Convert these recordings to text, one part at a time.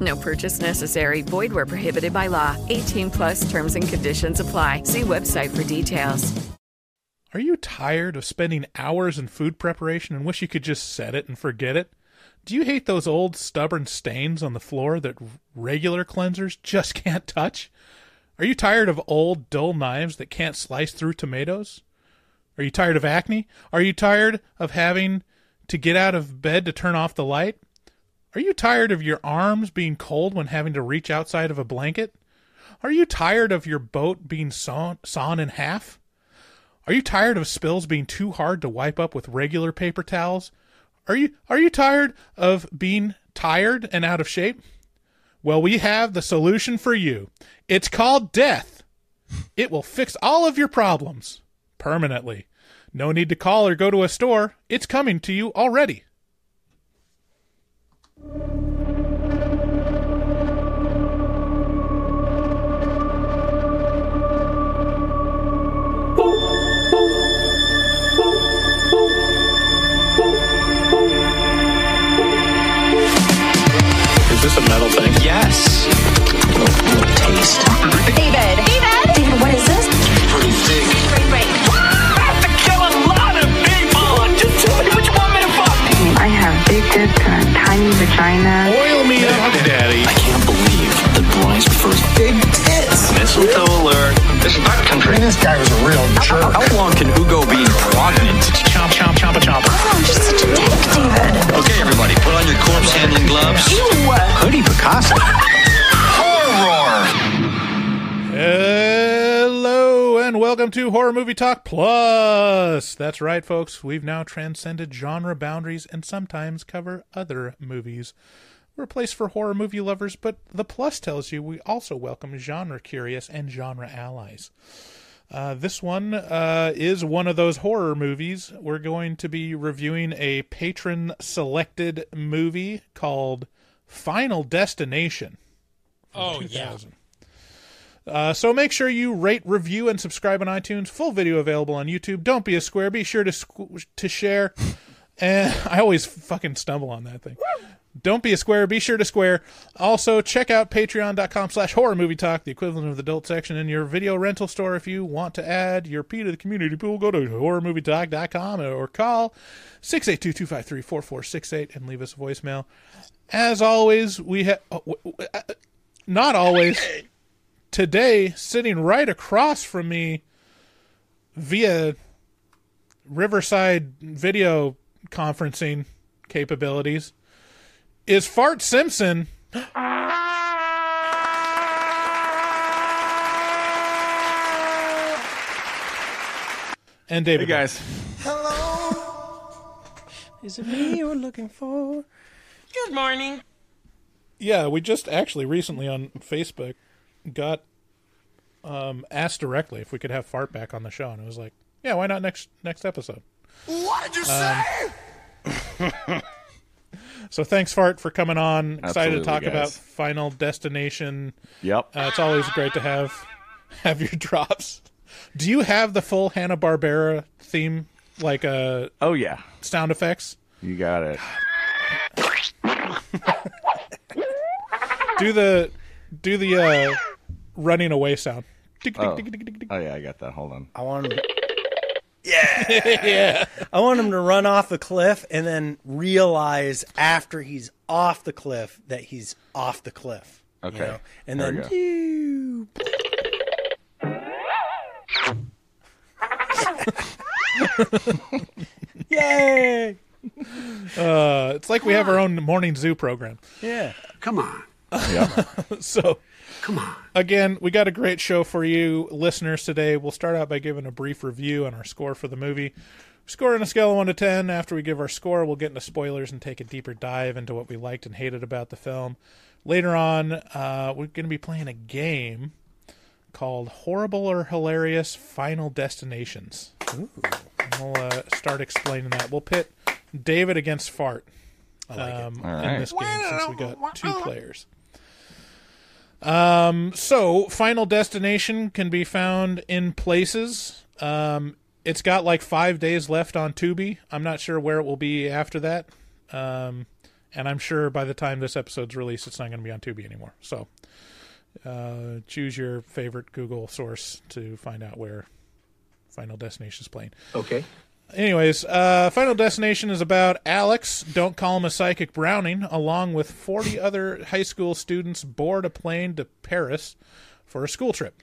No purchase necessary. Void where prohibited by law. 18 plus terms and conditions apply. See website for details. Are you tired of spending hours in food preparation and wish you could just set it and forget it? Do you hate those old stubborn stains on the floor that regular cleansers just can't touch? Are you tired of old dull knives that can't slice through tomatoes? Are you tired of acne? Are you tired of having to get out of bed to turn off the light? Are you tired of your arms being cold when having to reach outside of a blanket? Are you tired of your boat being sawn, sawn in half? Are you tired of spills being too hard to wipe up with regular paper towels? Are you are you tired of being tired and out of shape? Well, we have the solution for you. It's called death. It will fix all of your problems permanently. No need to call or go to a store. It's coming to you already. Thank you. This guy was a real jerk. How long can Ugo be pregnant? Chomp, chomp, chomp, chomp. Oh, I'm just such a dick, David. Okay, everybody, put on your corpse handling gloves. Ew. Hoodie Picasso. Horror. Hello and welcome to Horror Movie Talk Plus. That's right, folks. We've now transcended genre boundaries and sometimes cover other movies. We're a place for horror movie lovers, but the plus tells you we also welcome genre curious and genre allies. Uh, this one uh, is one of those horror movies. We're going to be reviewing a patron selected movie called Final Destination. Oh, yeah. Uh, so make sure you rate, review, and subscribe on iTunes. Full video available on YouTube. Don't be a square. Be sure to squ- to share. And I always fucking stumble on that thing. Don't be a square. Be sure to square. Also, check out patreon.com slash horror movie talk, the equivalent of the adult section in your video rental store. If you want to add your P to the community pool, go to horrormovietalk.com or call 682-253-4468 and leave us a voicemail. As always, we have... Oh, uh, not always. Today, sitting right across from me via Riverside video conferencing capabilities is Fart Simpson. And David. Hey guys. Hello. Is it me you're looking for? Good morning. Yeah, we just actually recently on Facebook got um, asked directly if we could have Fart back on the show, and it was like, yeah, why not next next episode? What did you Um, say? So thanks, Fart, for coming on. Excited Absolutely, to talk guys. about Final Destination. Yep. Uh, it's always great to have have your drops. Do you have the full Hanna Barbera theme, like uh, Oh yeah. sound effects? You got it. Do the do the uh, running away sound. Oh. oh yeah, I got that. Hold on. I want him. yeah. I want him to run off a cliff and then realize after he's off the cliff that he's off the cliff. you Okay. know? And There we then go. you- Yay! Uh, it's like we have our own morning zoo program. Yeah. Come on. Yeah. so Come on. again, we got a great show for you listeners today. We'll start out by giving a brief review on our score for the movie. Score on a scale of 1 to 10. After we give our score, we'll get into spoilers and take a deeper dive into what we liked and hated about the film. Later on, uh, we're going to be playing a game called Horrible or Hilarious Final Destinations. And We'll uh, start explaining that. We'll pit David against Fart um, All in right. this game since we got two players. Um, so Final Destination can be found in places. Um, it's got like five days left on Tubi. I'm not sure where it will be after that. Um, and I'm sure by the time this episode's released, it's not going to be on Tubi anymore. So uh, choose your favorite Google source to find out where Final Destination is playing. Okay. Anyways, uh, Final Destination is about Alex, don't call him a psychic Browning, along with 40 other high school students board a plane to Paris for a school trip.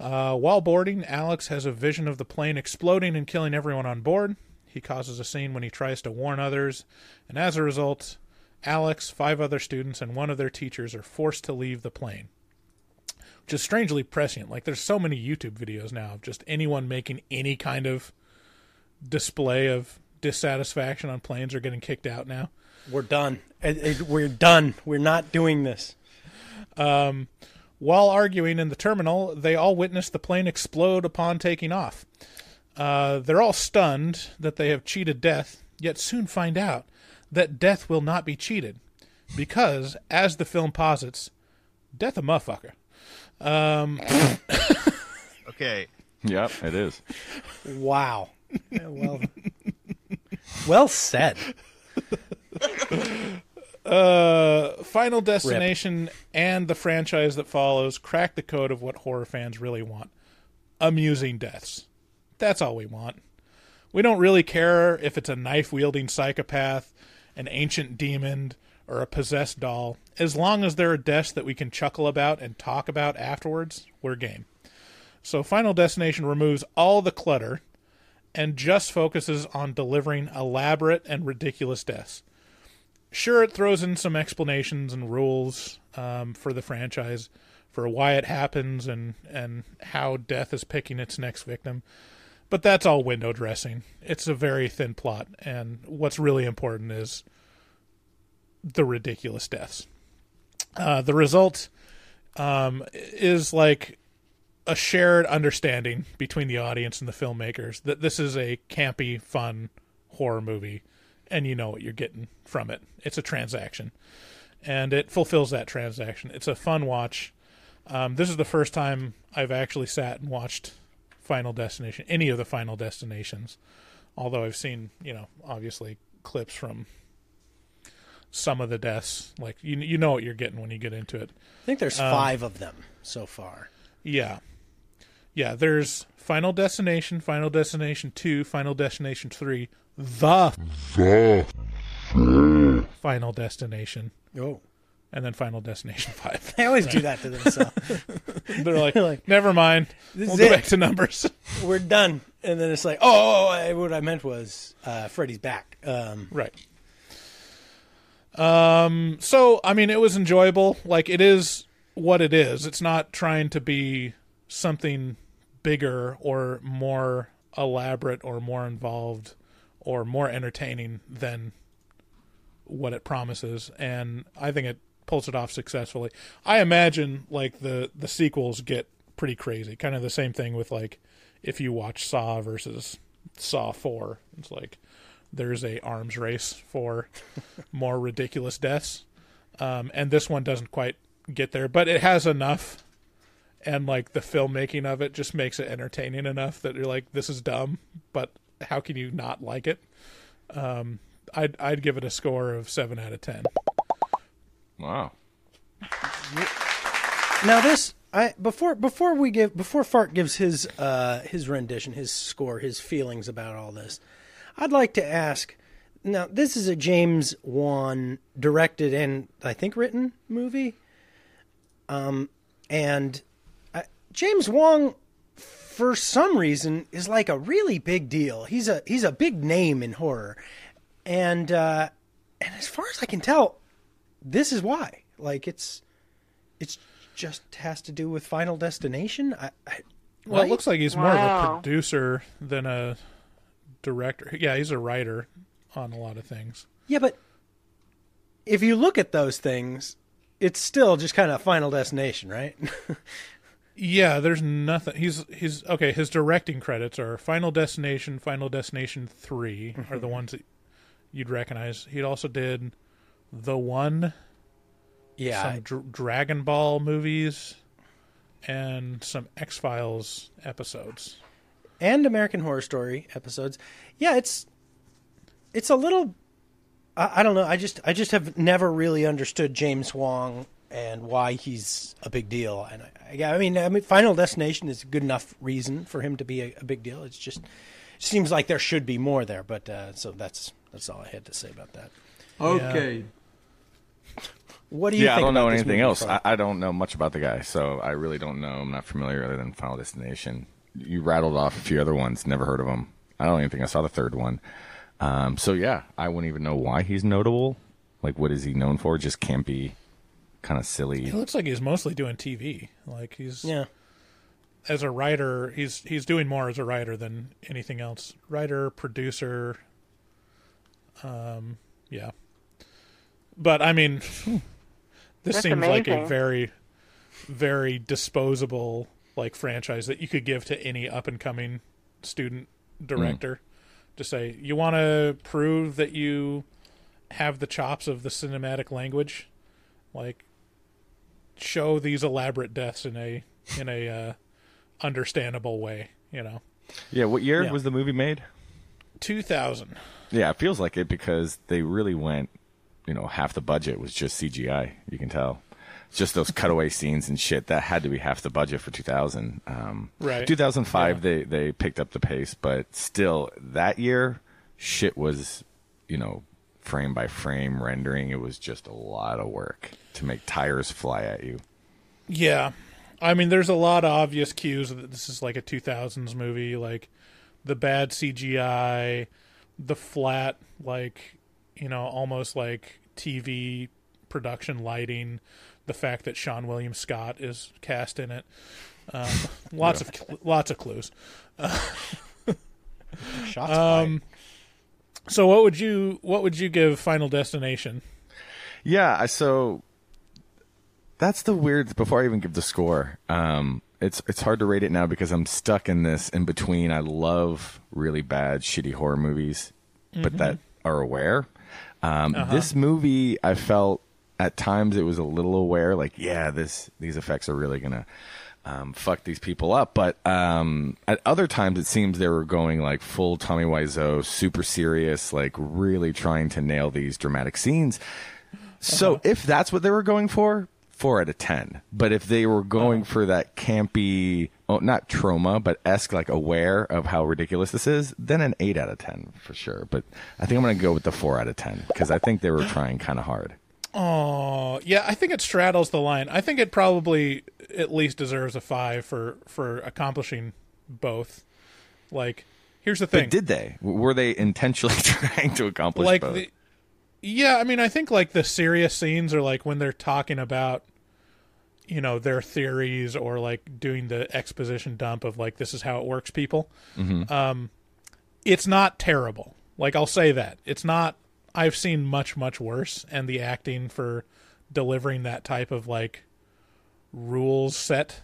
Uh, while boarding, Alex has a vision of the plane exploding and killing everyone on board. He causes a scene when he tries to warn others, and as a result, Alex, five other students, and one of their teachers are forced to leave the plane. Which is strangely prescient. Like, there's so many YouTube videos now of just anyone making any kind of display of dissatisfaction on planes are getting kicked out now. We're done. It- it- We're done. We're not doing this. Um, while arguing in the terminal, they all witness the plane explode upon taking off. Uh, they're all stunned that they have cheated death, yet soon find out that death will not be cheated. Because, as the film posits, death a motherfucker. Um, Okay. Yep, it is. Wow. Yeah, well, well said. Uh, Final Destination and the franchise that follows crack the code of what horror fans really want amusing deaths. That's all we want. We don't really care if it's a knife wielding psychopath, an ancient demon, or a possessed doll. As long as there are deaths that we can chuckle about and talk about afterwards, we're game. So Final Destination removes all the clutter and just focuses on delivering elaborate and ridiculous deaths. Sure it throws in some explanations and rules um, for the franchise for why it happens and and how death is picking its next victim but that's all window dressing. It's a very thin plot and what's really important is the ridiculous deaths. Uh, the result um, is like a shared understanding between the audience and the filmmakers that this is a campy fun horror movie and you know what you're getting from it. It's a transaction, and it fulfills that transaction. It's a fun watch. Um, this is the first time I've actually sat and watched Final Destination, any of the Final Destinations. Although I've seen, you know, obviously clips from some of the deaths. Like you, you know what you're getting when you get into it. I think there's Um, five of them so far. Yeah. Yeah, there's Final Destination, Final Destination 2, Final Destination 3, The the Final Destination. Oh. And then Final Destination 5. They always do that to themselves. They're like, Like, never mind. This We'll is go it. back to numbers. We're done. And then it's like, oh, I- what I meant was uh, Freddy's back. Um, right. Um so I mean it was enjoyable. Like it is what it is. It's not trying to be something bigger or more elaborate or more involved or more entertaining than what it promises and I think it pulls it off successfully. I imagine like the the sequels get pretty crazy. Kind of the same thing with like if you watch Saw versus Saw 4. It's like there's a arms race for more ridiculous deaths. Um, and this one doesn't quite get there, but it has enough and like the filmmaking of it just makes it entertaining enough that you're like this is dumb, but how can you not like it? Um, I'd I'd give it a score of 7 out of 10. Wow. Now this, I before before we give before Fart gives his uh, his rendition, his score, his feelings about all this, I'd like to ask. Now this is a James Wan directed and I think written movie, um, and James Wong for some reason is like a really big deal. He's a he's a big name in horror, and uh, and as far as I can tell, this is why. Like it's it's just has to do with Final Destination. I, I, Well, right? it looks like he's more of a producer than a director. Yeah, he's a writer on a lot of things. Yeah, but if you look at those things, it's still just kind of Final Destination, right? Yeah, there's nothing. He's he's okay. His directing credits are Final Destination, Final Destination 3 are the mm-hmm. ones that you'd recognize. He also did the one, Yeah, some Dr- Dragon Ball movies, and some X Files episodes. and American Horror Story episodes. Yeah, it's it's a little. I, I don't know. I just I just have never really understood James Wong and why he's a big deal. And I, I, I mean, I mean, Final Destination is a good enough reason for him to be a, a big deal. It's just it seems like there should be more there. But uh, so that's that's all I had to say about that. Okay. What do you yeah, I don't know anything else. I, I don't know much about the guy, so I really don't know. I'm not familiar other than Final Destination. You rattled off a few other ones. Never heard of them. I don't even think I saw the third one. Um, so yeah, I wouldn't even know why he's notable. Like, what is he known for? Just campy, kind of silly. He looks like he's mostly doing TV. Like he's Yeah. As a writer, he's he's doing more as a writer than anything else. Writer, producer. Um, yeah. But I mean, this That's seems like a very, very disposable like franchise that you could give to any up and coming student director to say you want to prove that you have the chops of the cinematic language like show these elaborate deaths in a in a uh, understandable way you know Yeah, what year Yeah. was the movie made? 2000 Yeah, it feels like it because they really went, you know, half the budget was just CGI. You can tell. Just those cutaway scenes and shit. That had to be half the budget for 2000. Um, Right. 2005, they, they picked up the pace, but still, that year, shit was, you know, frame by frame rendering. It was just a lot of work to make tires fly at you. Yeah. I mean, there's a lot of obvious cues that this is like a 2000s movie, like the bad CGI, the flat, like, you know, almost like TV production lighting, the fact that Seann William Scott is cast in it. Um, lots of lots of clues. Shots um, so what would you what would you give Final Destination? Yeah, I so that's the weird. Before I even give the score, um, it's it's hard to rate it now because I'm stuck in this in between. I love really bad, shitty horror movies, but Mhm. that are aware. Um, Uh-huh. This movie, I felt at times it was a little aware, like yeah, this these effects are really gonna um, fuck these people up. But um, at other times, it seems they were going like full Tommy Wiseau, super serious, like really trying to nail these dramatic scenes. So if that's what they were going for, four out of ten. But if they were going oh. for that campy, oh, not Troma, but esque, like aware of how ridiculous this is, then an eight out of ten for sure. But I think I'm going to go with the four out of ten because I think they were trying kind of hard. Oh, yeah, I think it straddles the line. I think it probably at least deserves a five for for accomplishing both. Like, here's the thing. But did they? Were they intentionally trying to accomplish like both? the yeah i mean i think like the serious scenes are like when they're talking about you know their theories or like doing the exposition dump of like this is how it works people. Mhm. um it's not terrible. Like i'll say that. It's not i've seen much much worse and the acting for delivering that type of like rules set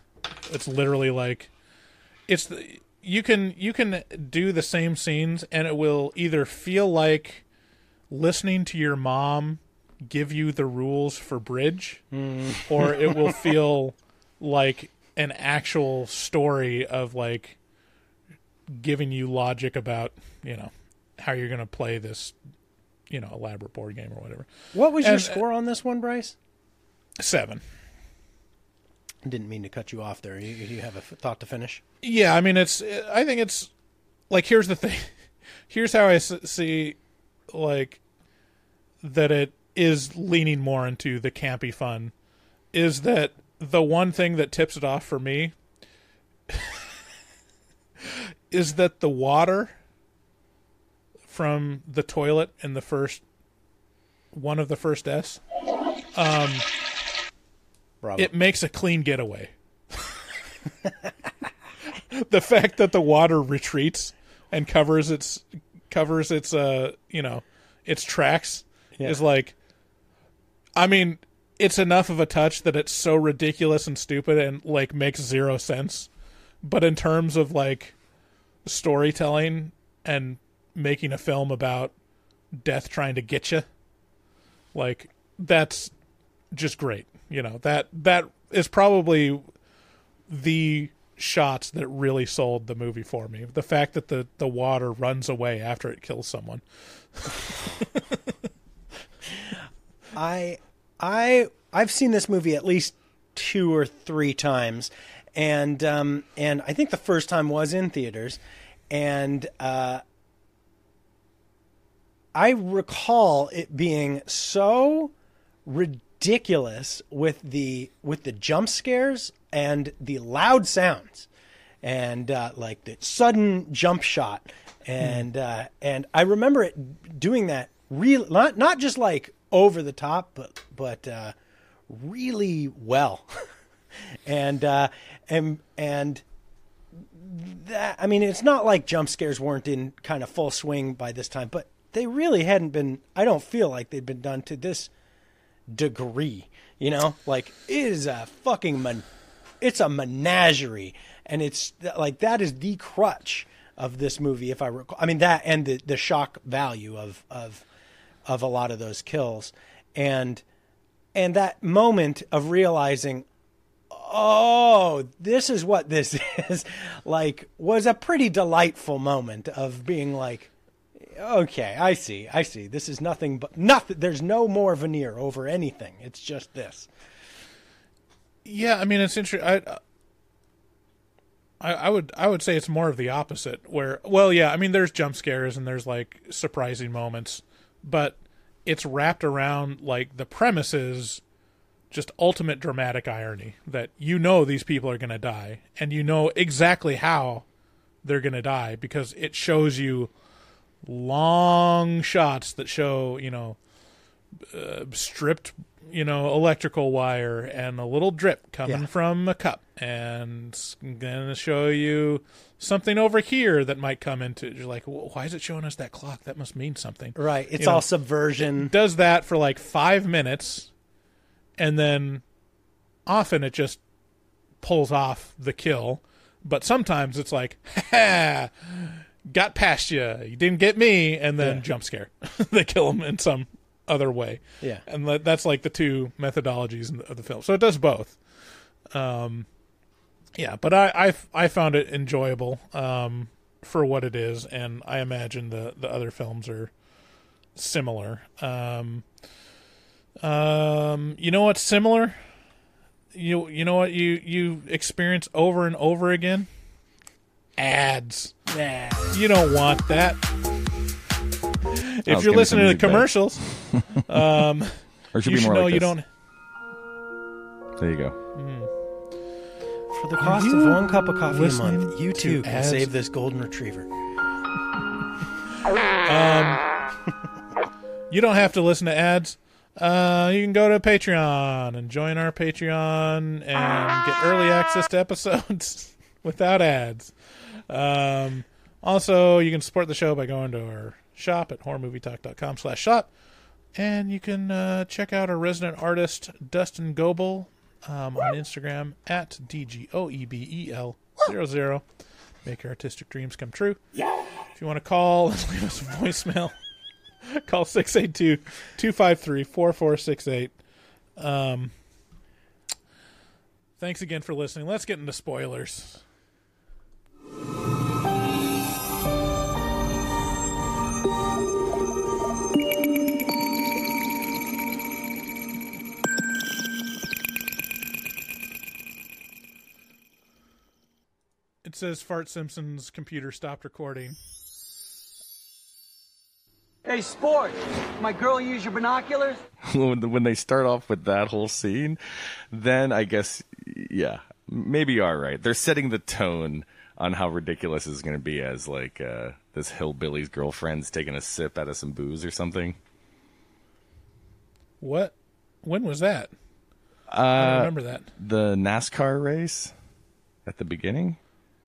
it's literally like it's the, you can you can do the same scenes and it will either feel like listening to your mom give you the rules for bridge Mm. or it will feel like an actual story of like giving you logic about you know how you're going to play this you know elaborate board game or whatever What was your And, uh, score on this one, Bryce? seven Didn't mean to cut you off there. You, you have a thought to finish? Yeah, I mean, it's. I think it's like here's the thing. Here's how I see, like, that it is leaning more into the campy fun. Is that the one thing that tips it off for me? is that the water from the toilet in the first one of the first S, um, Bravo. it makes a clean getaway. the fact that the water retreats and covers its covers its uh you know its tracks Yeah. is like I mean it's enough of a touch that it's so ridiculous and stupid and like makes zero sense. But in terms of like storytelling and making a film about death trying to get you like that's just great you know? That that is probably the shots that really sold the movie for me. The fact that the the water runs away after it kills someone I I I've seen this movie at least two or three times, and um, and I think the first time was in theaters, and uh, I recall it being so ridiculous with the with the jump scares and the loud sounds and uh, like the sudden jump shot and uh, and I remember it doing that real not not just like over the top but but uh, really well. And uh, and and that I mean it's not like jump scares weren't in kind of full swing by this time but they really hadn't been I don't feel like they'd been done to this degree you know? Like it is a fucking man it's a menagerie. And it's like that is the crutch of this movie if i recall i mean that and the, the shock value of of of a lot of those kills and and that moment of realizing oh this is what this is like was a pretty delightful moment of being like okay i see i see this is nothing but nothing there's no more veneer over anything it's just this Yeah, I mean it's interesting. I, I would I would say it's more of the opposite. Where well, yeah, I mean there's jump scares and there's like surprising moments, but it's wrapped around like the premise is just ultimate dramatic irony that you know these people are going to die and you know exactly how they're going to die because it shows you long shots that show you know uh, stripped, you know, electrical wire and a little drip coming Yeah. from a cup, and it's gonna show you something over here that might come into. You're like, "Wh- why is it showing us that clock? That must mean something, right it's You know, all subversion does that for like five minutes, and then often it just pulls off the kill. But sometimes it's like, ha, got past you, you didn't get me, and then Yeah. jump scare. they kill him in some other way. Yeah. and that's like the two methodologies of the film. So it does both. Um, yeah, but I I, I found it enjoyable um, for what it is, and I imagine the the other films are similar. Um, um, you know what's similar? You you know what you you experience over and over again? Ads. Yeah. You don't want that. If you're listening to the say music commercials, um, Or it should you be should more know like you this. don't. There you go. For the cost of one cup of coffee a month, you too can ads? save this golden retriever. Um, you don't have to listen to ads. Uh, you can go to Patreon and join our Patreon and get early access to episodes without ads. Um, also, you can support the show by going to our shop at horrormovietalk.com slash shop. And you can uh, check out our resident artist, Dustin Goebel, um, on Instagram at DGOEBEL00. Make your artistic dreams come true. If you want to call and leave us a voicemail, call 682-253-4468. Um, thanks again for listening. Let's get into spoilers. It says Fart Simpson's computer stopped recording. Hey, sport, my girl use your binoculars? when when they start off with that whole scene, then I guess yeah, maybe you are right. They're setting the tone on how ridiculous it's going to be as like uh, this hillbilly's girlfriend's taking a sip out of some booze or something. What? When was that? I Uh, don't remember that. The NASCAR race at the beginning.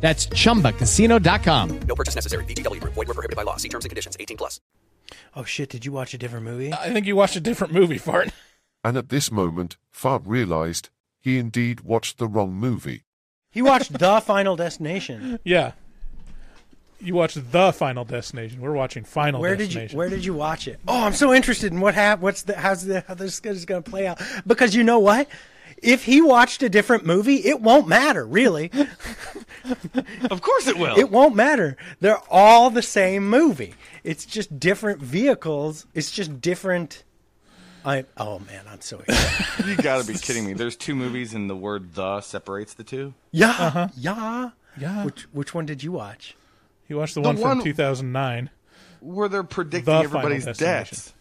That's chumbacasino.com. No purchase necessary. VGW Group. Void where prohibited by law. See terms and conditions. 18 plus. Oh shit! Did you watch a different movie? I think you watched a different movie, Fart. And at this moment, Fart realized he indeed watched the wrong movie. He watched The Final Destination. Yeah. You watched the Final Destination. We're watching Final Where did you Destination. Where did you watch it? Oh, I'm so interested in what hap- What's the how's the how this is going to play out? Because you know what? If he watched a different movie, it won't matter, really. of course it will. It won't matter. They're all the same movie. It's just different vehicles. It's just different. I oh man, I'm so excited. you got to be kidding me. There's two movies and the word "the" separates the two. yeah, uh-huh. yeah, yeah. Which which one did you watch? You watched the, The one from 2009. Where they're predicting The everybody's Destination. deaths.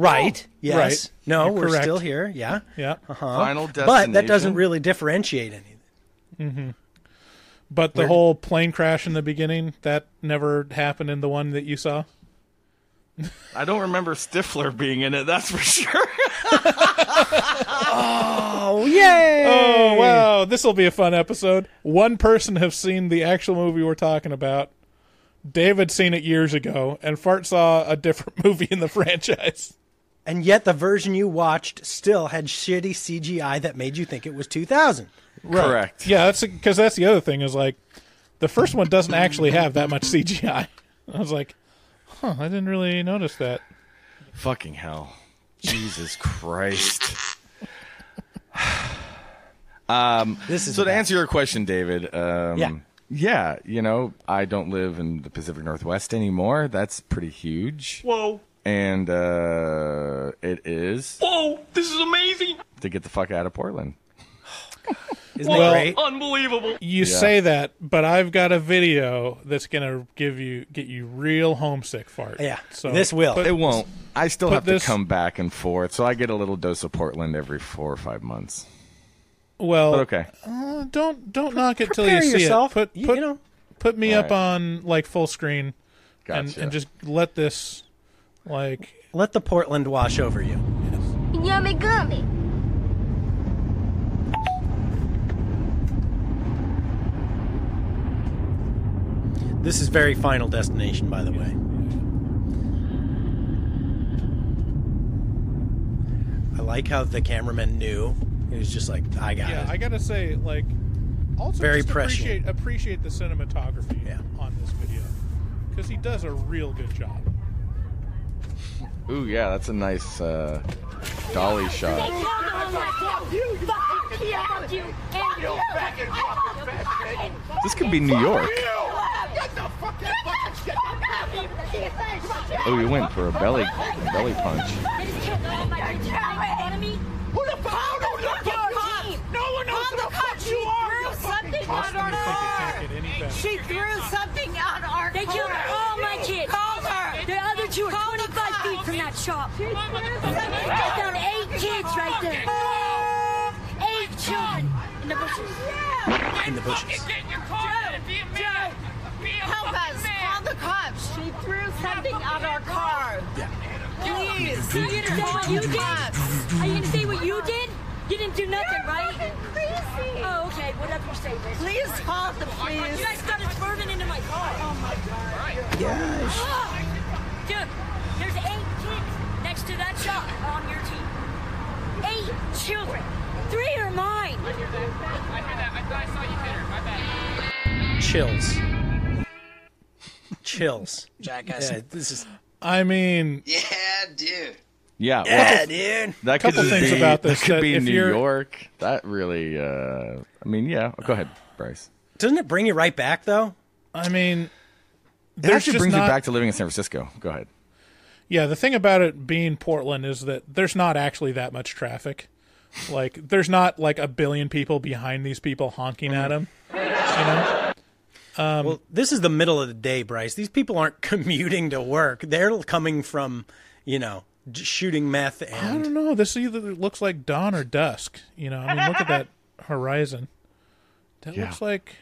Right. Oh, yes. right. No, You're we're correct. still here. Yeah. Yeah. Uh-huh. Final But that doesn't really differentiate anything. hmm But the Where- whole plane crash in the beginning, that never happened in the one that you saw? I don't remember Stifler being in it. That's for sure. Oh, yay! Oh, wow. This will be a fun episode. One person has seen the actual movie we're talking about. David seen it years ago, and Fart saw a different movie in the franchise. And yet the version you watched still had shitty CGI that made you think it was 2000. Correct. Yeah, that's because that's the other thing is like the first one doesn't actually have that much CGI. I was like, huh, I didn't really notice that. Fucking hell. Jesus Christ. um, This is so to bad. answer your question, David. Um, Yeah. Yeah, you know, I don't live in the Pacific Northwest anymore. That's pretty huge. Whoa. And uh, it is Whoa, this is amazing. to get the fuck out of Portland. Isn't Well- it great? Unbelievable. You Yeah. say that, but I've got a video that's gonna give you get you real homesick, Fart. Yeah, so this will. put- It won't. I still have this- to come back and forth, so I get a little dose of Portland every four or five months. Well, But okay. uh, don't don't knock it till you see yourself. it. Put You- put you know. put me All up right. on like full screen, and and just let this like Let the Portland wash over you. Yummy gummy. This is very Final Destination, by the way. I like how the cameraman knew. He was just like, I got yeah. it. I gotta say like also Very just appreciate appreciate the cinematography Yeah. on this video because he does a real good job. Ooh, yeah, that's a nice uh, dolly shot. This could be New York. Oh, you went for a belly belly punch. Who the fuck? No, no, no one knows who the fuck you are. you fucking Austin, you think it can't get any better? She threw something on that shop. I found eight kids right there. Eight children in the bushes. In the bushes. Help us. Call the cops. She threw something on our car. Please. Are you gonna say what you did? Are you gonna say what you did? You didn't do nothing, right? Crazy. Oh, okay. Whatever you say, miss. Please call the police. You guys started swerving into my car. Oh my god. Gosh. Dude, that shop on your team. Eight children. Three are mine. I hear that. I hear that. I thought I saw you hit her. My bad. Chills. Chills. Jackass. Yeah, this is. I mean, Yeah, dude. Yeah, Yeah, well, dude. That could Couple things be, about this That could that be if New you're- York. That really. Uh, I mean, yeah. Go ahead, Bryce. Doesn't it bring you right back though? I mean, It actually just brings not, me back to living in San Francisco. Go ahead. Yeah, the thing about it being Portland is that there's not actually that much traffic. Like, there's not like a billion people behind these people honking at them. You know? Um, well, this is the middle of the day, Bryce. These people aren't commuting to work. They're coming from, you know, j- shooting meth I don't know. This either looks like dawn or dusk. You know, I mean, look at that horizon. That Yeah. looks like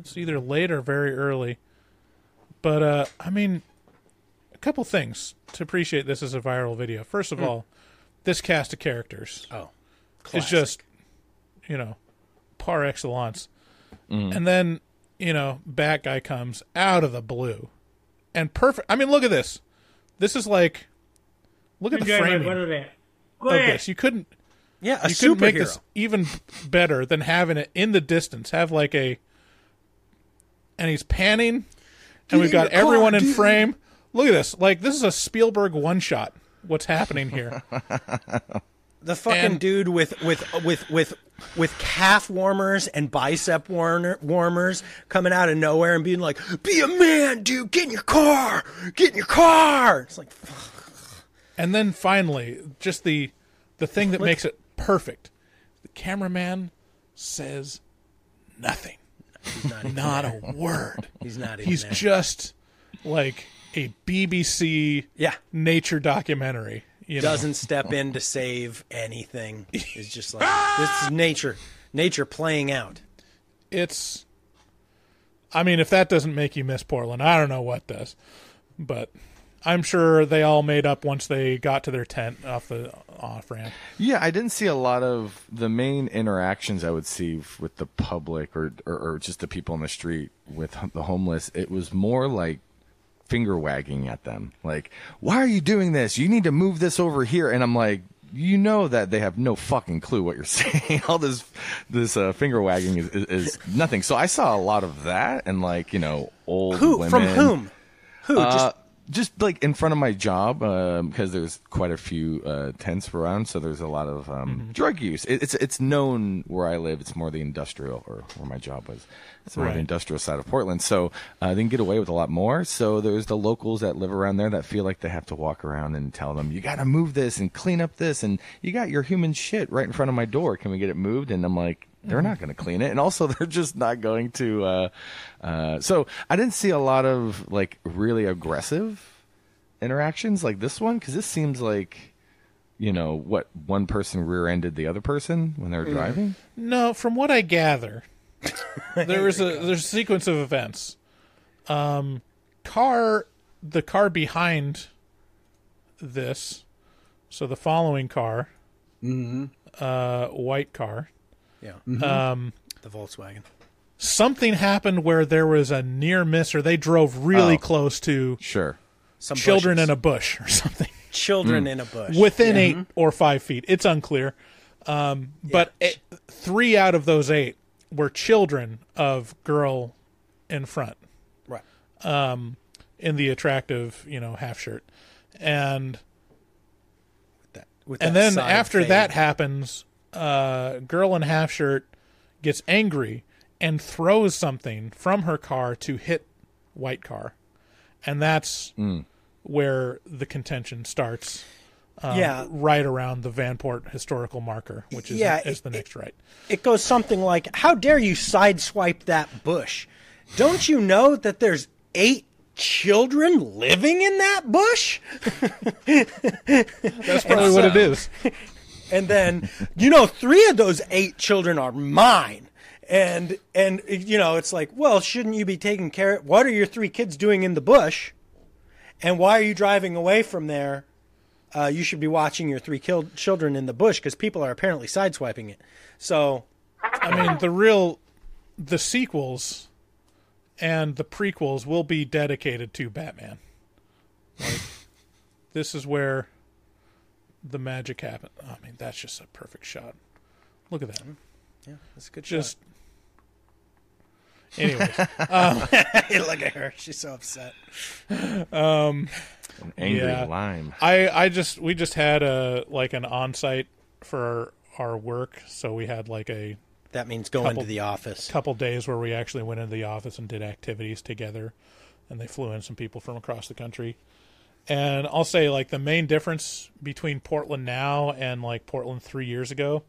it's either late or very early. But uh, I mean, a couple things to appreciate this as a viral video. First of Mm. all, this cast of characters oh, is just, you know, par excellence. Mm. And then, you know, bad guy comes out of the blue, and perfect. I mean, look at this. This is like, look at the framing of this. You couldn't. yeah, a you couldn't make this even better than having it in the distance. Have like a, and he's panning, and we've got everyone in dude. frame. Look at this. Like this is a Spielberg one shot. What's happening here? the fucking and- dude with with with with with calf warmers and bicep warner, warmers coming out of nowhere and being like, "Be a man, dude. Get in your car. Get in your car." It's like, And then finally, just the the thing that Look- makes it perfect. The cameraman says nothing. he's not, Not a word. He's not even He's there. just like a BBC Yeah. nature documentary. You doesn't step in to save anything. It's just like this is nature, nature playing out. it's I mean, if that doesn't make you miss Portland, I don't know what does. But I'm sure they all made up once they got to their tent off the off ramp. Yeah, I didn't see a lot of the main interactions I would see with the public or, or or just the people on the street with the homeless. It was more like finger wagging at them, like, "Why are you doing this? You need to move this over here." And I'm like, you know that they have no fucking clue what you're saying. All this this uh, finger wagging is, is, is nothing. So I saw a lot of that and like you know old Who women. from whom? Who Uh, just just like in front of my job because there's quite a few uh, tents around, so there's a lot of um, Mm-hmm. drug use. It, it's it's known where I live. It's more the industrial or where my job was. It's more Right. the industrial side of Portland, so uh, they can get away with a lot more. So there's the locals that live around there that feel like they have to walk around and tell them, "You got to move this and clean up this, and you got your human shit right in front of my door. Can we get it moved?" And I'm like. They're not going to clean it, and also they're just not going to. Uh, uh, so I didn't see a lot of like really aggressive interactions like this one because this seems like you know what one person rear-ended the other person when they were driving No, from what I gather, there was a there's a sequence of events. Um, car, the car behind this, so the following car, uh, white car. Yeah, Um, the Volkswagen. something happened where there was a near miss, or they drove really Oh. close to sure Some children bushes. in a bush or something children in a bush within Yeah. eight or five feet. It's unclear. Um, but it, three out of those eight were children of girl in front Right. um, in the attractive, you know, half shirt. And With and that then side after fade. that happens, uh, girl in half shirt gets angry and throws something from her car to hit white car, and that's Mm. where the contention starts. Um, Yeah. right around the Vanport historical marker, which is Yeah, is it- the next right. it goes something like, "How dare you sideswipe that bush? Don't you know that there's eight children living in that bush?" That's probably what it is. and then you know three of those eight children are mine. And and you know it's like well shouldn't you be taking care of what are your three kids doing in the bush? And why are you driving away from there? Uh, you should be watching your three killed children in the bush because people are apparently sideswiping it. So I mean, the real, the sequels and the prequels will be dedicated to Batman. Like, this is where the magic happened. I mean, that's just a perfect shot. Look at that. Yeah, that's a good shot. Just. Anyways, um, Look at her. She's so upset. um, An angry yeah. lime. I I just we just had a like an on-site for our, our work, so we had like a That means going couple- to the office. couple days where we actually went into the office and did activities together, and they flew in some people from across the country. And I'll say like the main difference between Portland now and like Portland three years ago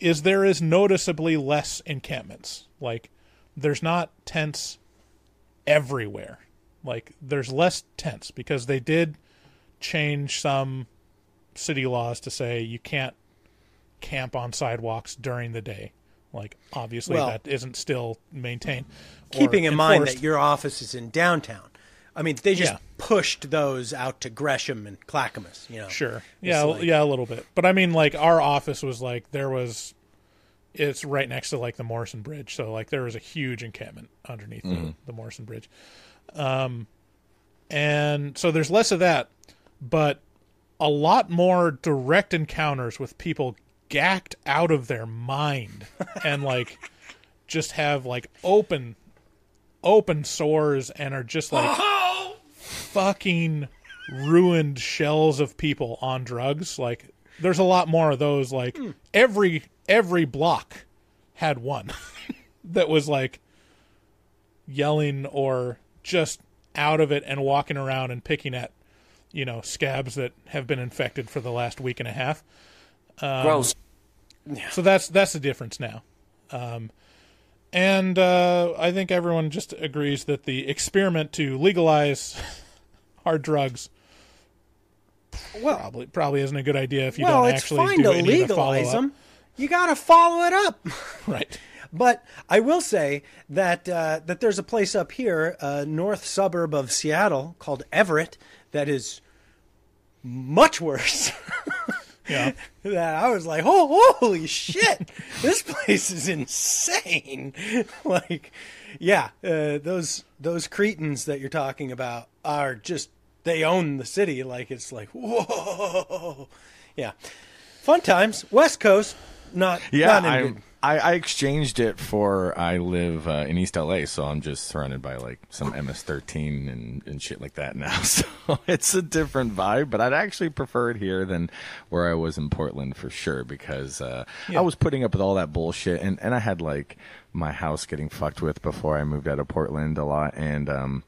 is there is noticeably less encampments. Like there's not tents everywhere. Like there's less tents because they did change some city laws to say you can't camp on sidewalks during the day. Like obviously Well- that isn't still maintained. Keeping in mind that your office is in downtown. I mean, they just Yeah. pushed those out to Gresham and Clackamas. You know, Sure. Yeah, like- yeah, a little bit. But I mean, like our office was like there was, it's right next to like the Morrison Bridge, so like there was a huge encampment underneath Mhm. the, the Morrison Bridge, um, and so there's less of that, but a lot more direct encounters with people gacked out of their mind and like just have like open, open sores and are just like fucking ruined shells of people on drugs. Like there's a lot more of those. Like every every block had one that was like yelling or just out of it and walking around and picking at you know scabs that have been infected for the last week and a half. Um, Gross. So that's that's the difference now. Um, and uh, I think everyone just agrees that the experiment to legalize hard drugs well, probably probably isn't a good idea if you well, don't it's actually fine do to any the legalize follow-up. them. You got to follow it up. Right. But I will say that uh, that there's a place up here, a north suburb of Seattle called Everett, that is much worse. Yeah. that I was like, oh, holy shit, this place is insane. like, yeah, uh, those those cretins that you're talking about are just they own the city. Like it's like whoa, yeah, fun times. West Coast, not Yeah, not in I'm, good- I, I exchanged it for I live uh, in East LA, so I'm just surrounded by like some MS-13 and, and shit like that now. So it's a different vibe, but I'd actually prefer it here than where I was in Portland for sure because uh, Yeah. I was putting up with all that bullshit, and, and I had like my house getting fucked with before I moved out of Portland a lot, and um,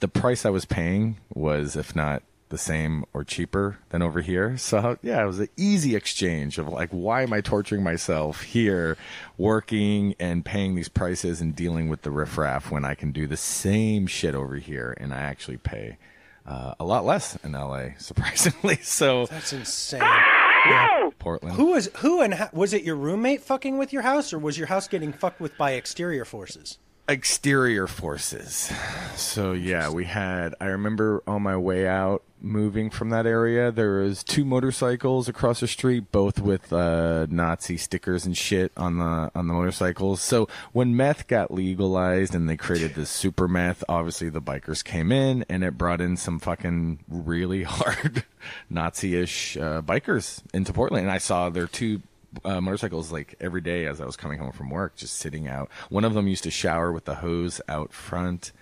the price I was paying was, if not the same or cheaper than over here. So yeah, it was an easy exchange of like, why am I torturing myself here, working and paying these prices and dealing with the riffraff when I can do the same shit over here and I actually pay uh, a lot less in LA, surprisingly. So That's insane. Yeah. Portland. Who was who and how, was it your roommate fucking with your house, or was your house getting fucked with by exterior forces? exterior forces. So yeah, we had. I remember on my way out, moving from that area, there was two motorcycles across the street, both with uh, Nazi stickers and shit on the on the motorcycles. So when meth got legalized and they created this super meth, obviously the bikers came in and it brought in some fucking really hard Nazi-ish uh, bikers into Portland, and I saw their two uh, motorcycles like every day as I was coming home from work, just sitting out. One of them used to shower with the hose out front.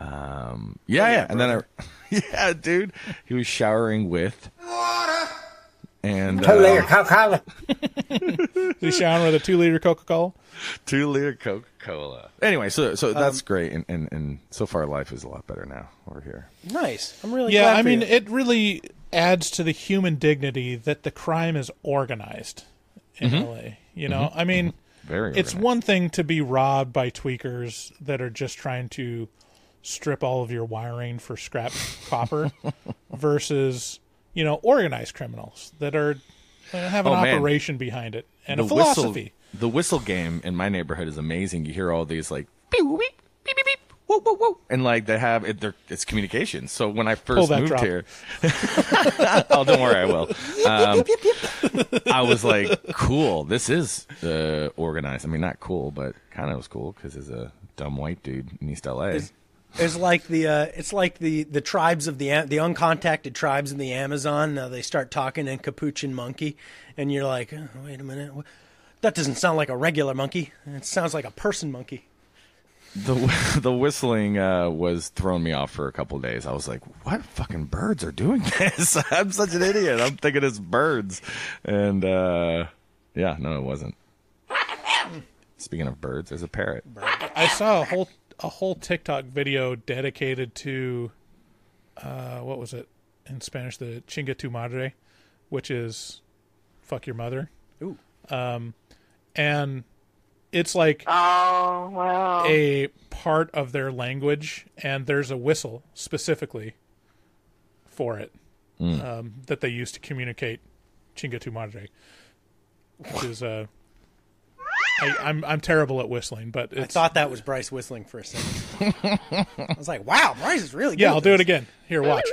Um, yeah, yeah, and then I, yeah, dude, he was showering with water. And Two liter uh, Is he showering with a two liter Coca Cola? two liter Coca Cola. Anyway, so so that's Um, great, and, and and so far life is a lot better now over here. Nice. I'm really yeah, glad I for mean, you. it really adds to the human dignity that the crime is organized in Mhm. LA. You know, Mhm. I mean, Very it's one thing to be robbed by tweakers that are just trying to strip all of your wiring for scrap copper versus you know organized criminals that are uh, have an Oh, man. operation behind it and the a philosophy. Whistle, the whistle game in my neighborhood is amazing. You hear all these like beep, beep, beep, beep, beep, whoa, whoa, whoa, and like they have it. they're- It's communication. So when I first moved drop. here, oh, don't worry, I will. Um, I was like, cool. This is uh, organized. I mean, not cool, but kind of was cool because it's a dumb white dude in East LA. Is- It's like the uh, it's like the the tribes of the the uncontacted tribes in the Amazon. Now they start talking in capuchin monkey, and you're like, oh, wait a minute, that doesn't sound like a regular monkey. It sounds like a person monkey. The the whistling uh, was throwing me off for a couple days. I was like, "What fucking birds are doing this?" I'm such an idiot. I'm thinking it's birds, and uh, yeah, no, it wasn't. Speaking of birds, there's a parrot. I saw a whole a whole TikTok video dedicated to uh, what was it in Spanish? The chinga tu madre, which is fuck your mother. Ooh. Um, and it's like Oh, wow. a part of their language, and there's a whistle specifically for it Mm. um, that they use to communicate chinga tu madre, which is uh, I, I'm I'm terrible at whistling, but I it's, thought that was Bryce whistling for a second. I was like, wow, Bryce is really good. yeah, at I'll do it this. again. Here, watch.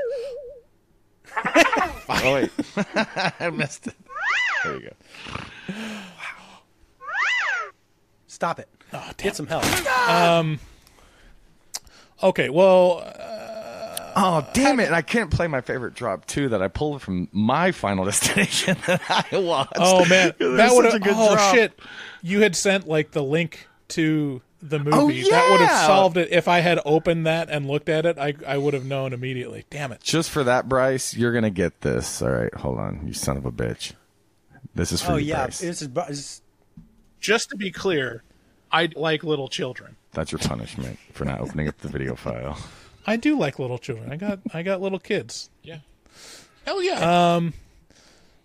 Oh wait, I missed it. There you go. Wow. Stop it. Get some help. Um. Okay, well, Oh damn it! And I can't play my favorite drop too that I pulled from my Final Destination that I watched. oh man, it was that would have. a good Oh drop. shit, you had sent like the link to the oh, movie. Oh, That would have solved it. If I had opened that and looked at it, I I would have known immediately. Damn it. Just for that, Bryce, you're gonna get this. All right, hold on, you son of a bitch. This is for Oh you, yeah, Bryce. this is, Bry- Just to be clear, I like little children. That's your punishment for not opening up the video file. I do like little children. I got I got little kids. Yeah. Hell yeah. Um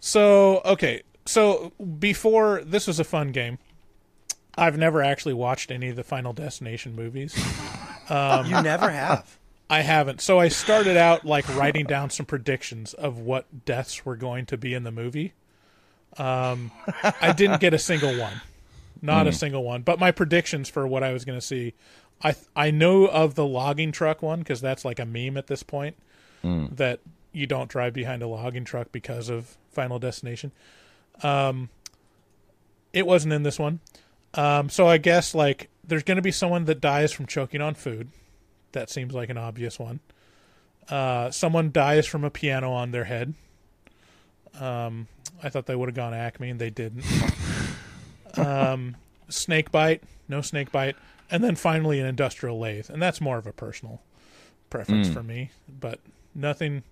so okay. So before this was a fun game. I've never actually watched any of the Final Destination movies. Um, you never have. I haven't. So I started out like writing down some predictions of what deaths were going to be in the movie. Um, I didn't get a single one, not a Hmm. single one. But my predictions for what I was going to see, I I know of the logging truck one because that's like a meme at this point. Hmm. That you don't drive behind a logging truck because of Final Destination. Um, it wasn't in this one. Um, so I guess like there's going to be someone that dies from choking on food. That seems like an obvious one. Uh, someone dies from a piano on their head. Um, I thought they would have gone Acme, and they didn't. um, snake bite, no snake bite, and then finally an industrial lathe, and that's more of a personal preference Mm. for me. But nothing,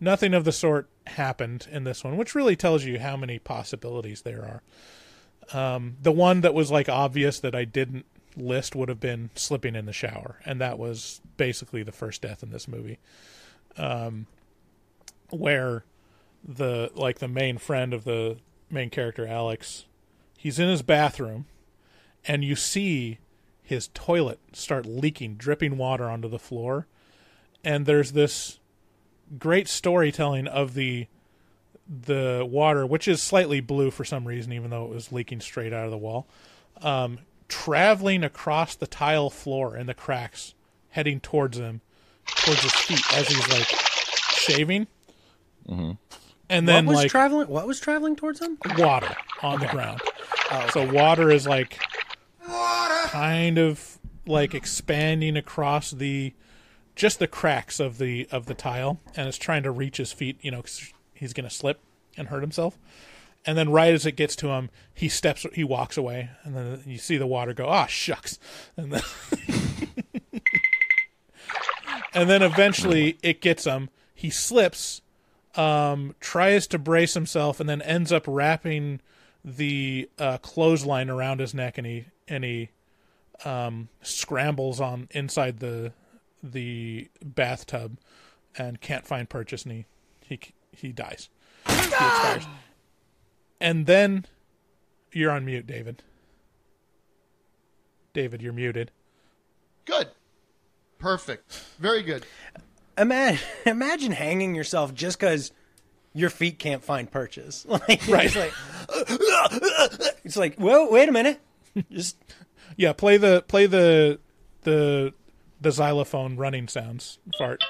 nothing of the sort happened in this one, which really tells you how many possibilities there are. Um, the one that was like obvious that I didn't list would have been slipping in the shower, and that was basically the first death in this movie, um, where the like the main friend of the main character Alex, he's in his bathroom, and you see his toilet start leaking, dripping water onto the floor, and there's this great storytelling of the the water, which is slightly blue for some reason, even though it was leaking straight out of the wall, um, traveling across the tile floor and the cracks, heading towards him, towards his feet as he's like shaving. Mm-hmm. And then what was like traveling? What was traveling towards him? water on the ground. Oh, So water is like kind of like expanding across the just the cracks of the of the tile and it's trying to reach his feet, you know, he's to slip and hurt himself. And then right as it gets to him, he steps he walks away and then you see the water go, "Ah, shucks." And then And then eventually it gets him. He slips um, tries to brace himself and then ends up wrapping the uh, clothesline around his neck and he and he um, scrambles on inside the the bathtub and can't find purchase and he he, he dies. He. And then you're on mute, David. David, you're muted. Good. Perfect. Very good. Imagine, imagine hanging yourself just because your feet can't find purchase. Like, Right. It's like, it's like, well, wait a minute. Just Yeah, play the play the the the xylophone running sounds. Fart.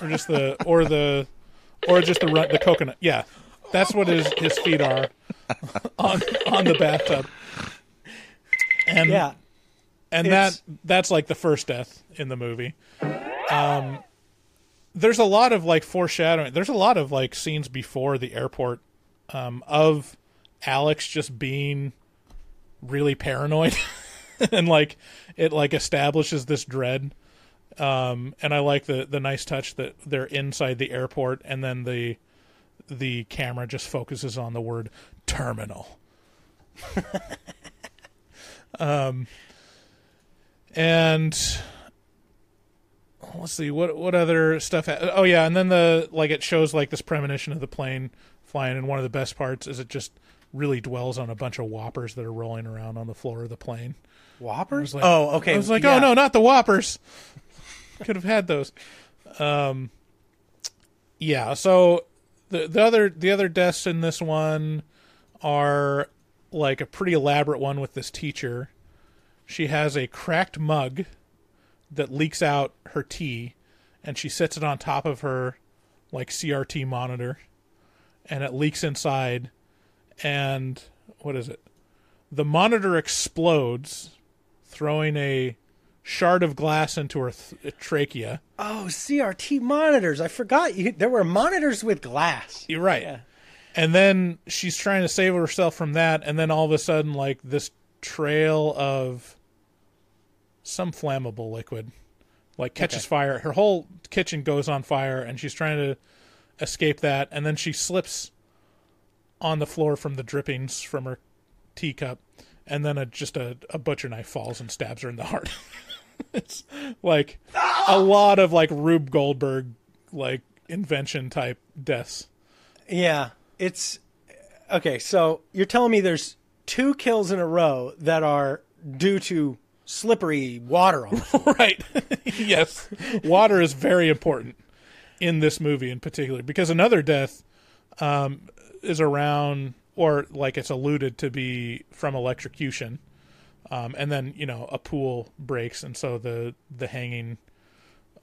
or just the or the or just the run, the coconut. Yeah. That's what his his feet are on on the bathtub. And yeah. and It's- that that's like the first death in the movie. Um, there's a lot of like foreshadowing. There's a lot of like scenes before the airport um, of Alex just being really paranoid, and like it like establishes this dread. Um, and I like the the nice touch that they're inside the airport, and then the the camera just focuses on the word terminal. um, and let's see what what other stuff. Ha- oh yeah, and then the like it shows like this premonition of the plane flying, and one of the best parts is it just really dwells on a bunch of whoppers that are rolling around on the floor of the plane. Whoppers? Like- oh, okay. I was like, yeah. oh no, not the whoppers. Could have had those. Um, yeah. So the the other the other deaths in this one are like a pretty elaborate one with this teacher. She has a cracked mug that leaks out her tea, and she sits it on top of her like CRT monitor, and it leaks inside. And what is it? The monitor explodes, throwing a shard of glass into her th- trachea. Oh, CRT monitors. I forgot you. There were monitors with glass. You're right. And then she's trying to save herself from that, and then all of a sudden, like this trail of some flammable liquid, like catches Okay. fire. Her whole kitchen goes on fire, and she's trying to escape that, and then she slips on the floor from the drippings from her teacup, and then a, just a, a butcher knife falls and stabs her in the heart. it's like a lot of like Rube Goldberg like invention type deaths. Yeah, it's okay. So you're telling me there's two kills in a row that are due to slippery water on the floor. right. yes. Water is very important in this movie in particular because another death um, is around or like it's alluded to be from electrocution. Um, and then, you know, a pool breaks and so the the hanging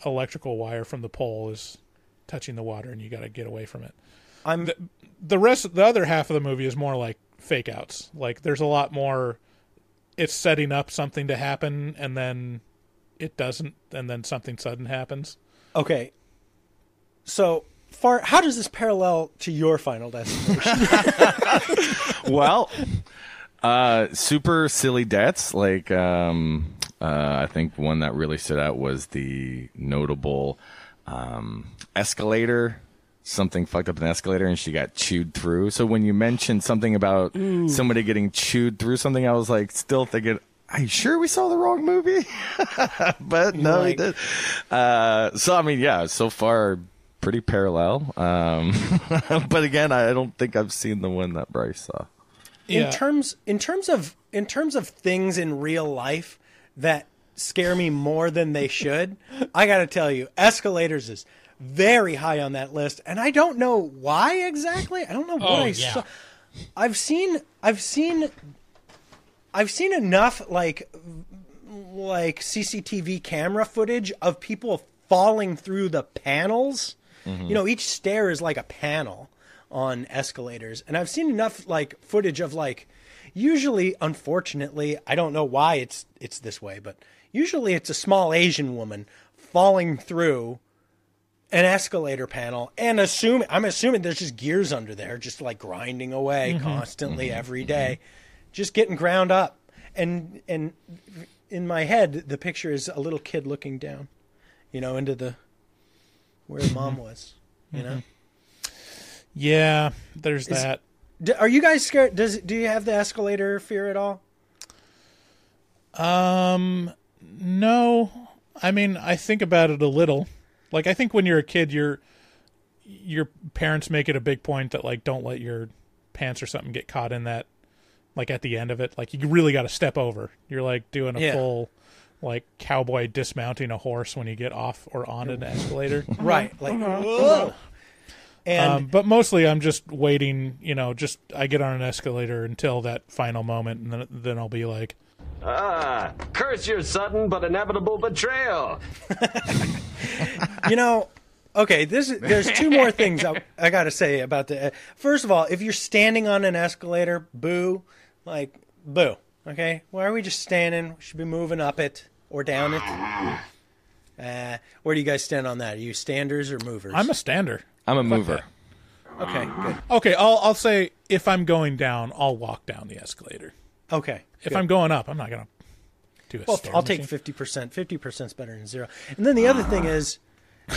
electrical wire from the pole is touching the water and you got to get away from it. I'm the, the rest the other half of the movie is more like fake outs. Like there's a lot more it's setting up something to happen and then it doesn't and then something sudden happens. Okay. So far, how does this parallel to your final destination? well, uh, super silly deaths. Like, um, uh, I think one that really stood out was the notable um, escalator. Something fucked up an escalator and she got chewed through. So when you mentioned something about Ooh. somebody getting chewed through something, I was like, still thinking, are you sure we saw the wrong movie? but no, we did. Uh, so I mean, yeah, so far pretty parallel. Um, but again, I don't think I've seen the one that Bryce saw. in terms in terms of in terms of things in real life that scare me more than they should, I got to tell you, escalators is very high on that list, and I don't know why exactly. I don't know what Oh, I yeah. saw. I've seen I've seen I've seen enough like like CCTV camera footage of people falling through the panels. Mm-hmm. You know, each stair is like a panel on escalators, and I've seen enough like footage of like usually unfortunately, I don't know why it's it's this way, but usually it's a small Asian woman falling through an escalator panel and assuming I'm assuming there's just gears under there just like grinding away Mhm. constantly mm-hmm. every mm-hmm. day, just getting ground up. And and in my head the picture is a little kid looking down you know into the where mom was you know Yeah, there's Is- that. D- are you guys scared does do you have the escalator fear at all Um, no. I mean, I think about it a little. Like, I think when you're a kid, your your parents make it a big point that like don't let your pants or something get caught in that. Like at the end of it, like you really got to step over. You're like doing a Yeah. full, like cowboy dismounting a horse when you get off or on an escalator. right like Uh-huh. whoa. and um, but mostly I'm just waiting. You know, just I get on an escalator until that final moment, and then then I'll be like, Ah, curse your sudden but inevitable betrayal. you know, okay, this is, there's two more things I, I got to say about the. First of all, if you're standing on an escalator, boo, like boo. Okay, why are we just standing? We should be moving up it or down it. Uh, where do you guys stand on that? Are you standers or movers? I'm a stander. I'm a mover. Okay, good. Okay, I'll I'll say if I'm going down, I'll walk down the escalator. Okay. If good. I'm going up, I'm not gonna do a Well, I'll take fifty percent. Fifty percent's better than zero. And then the other thing is,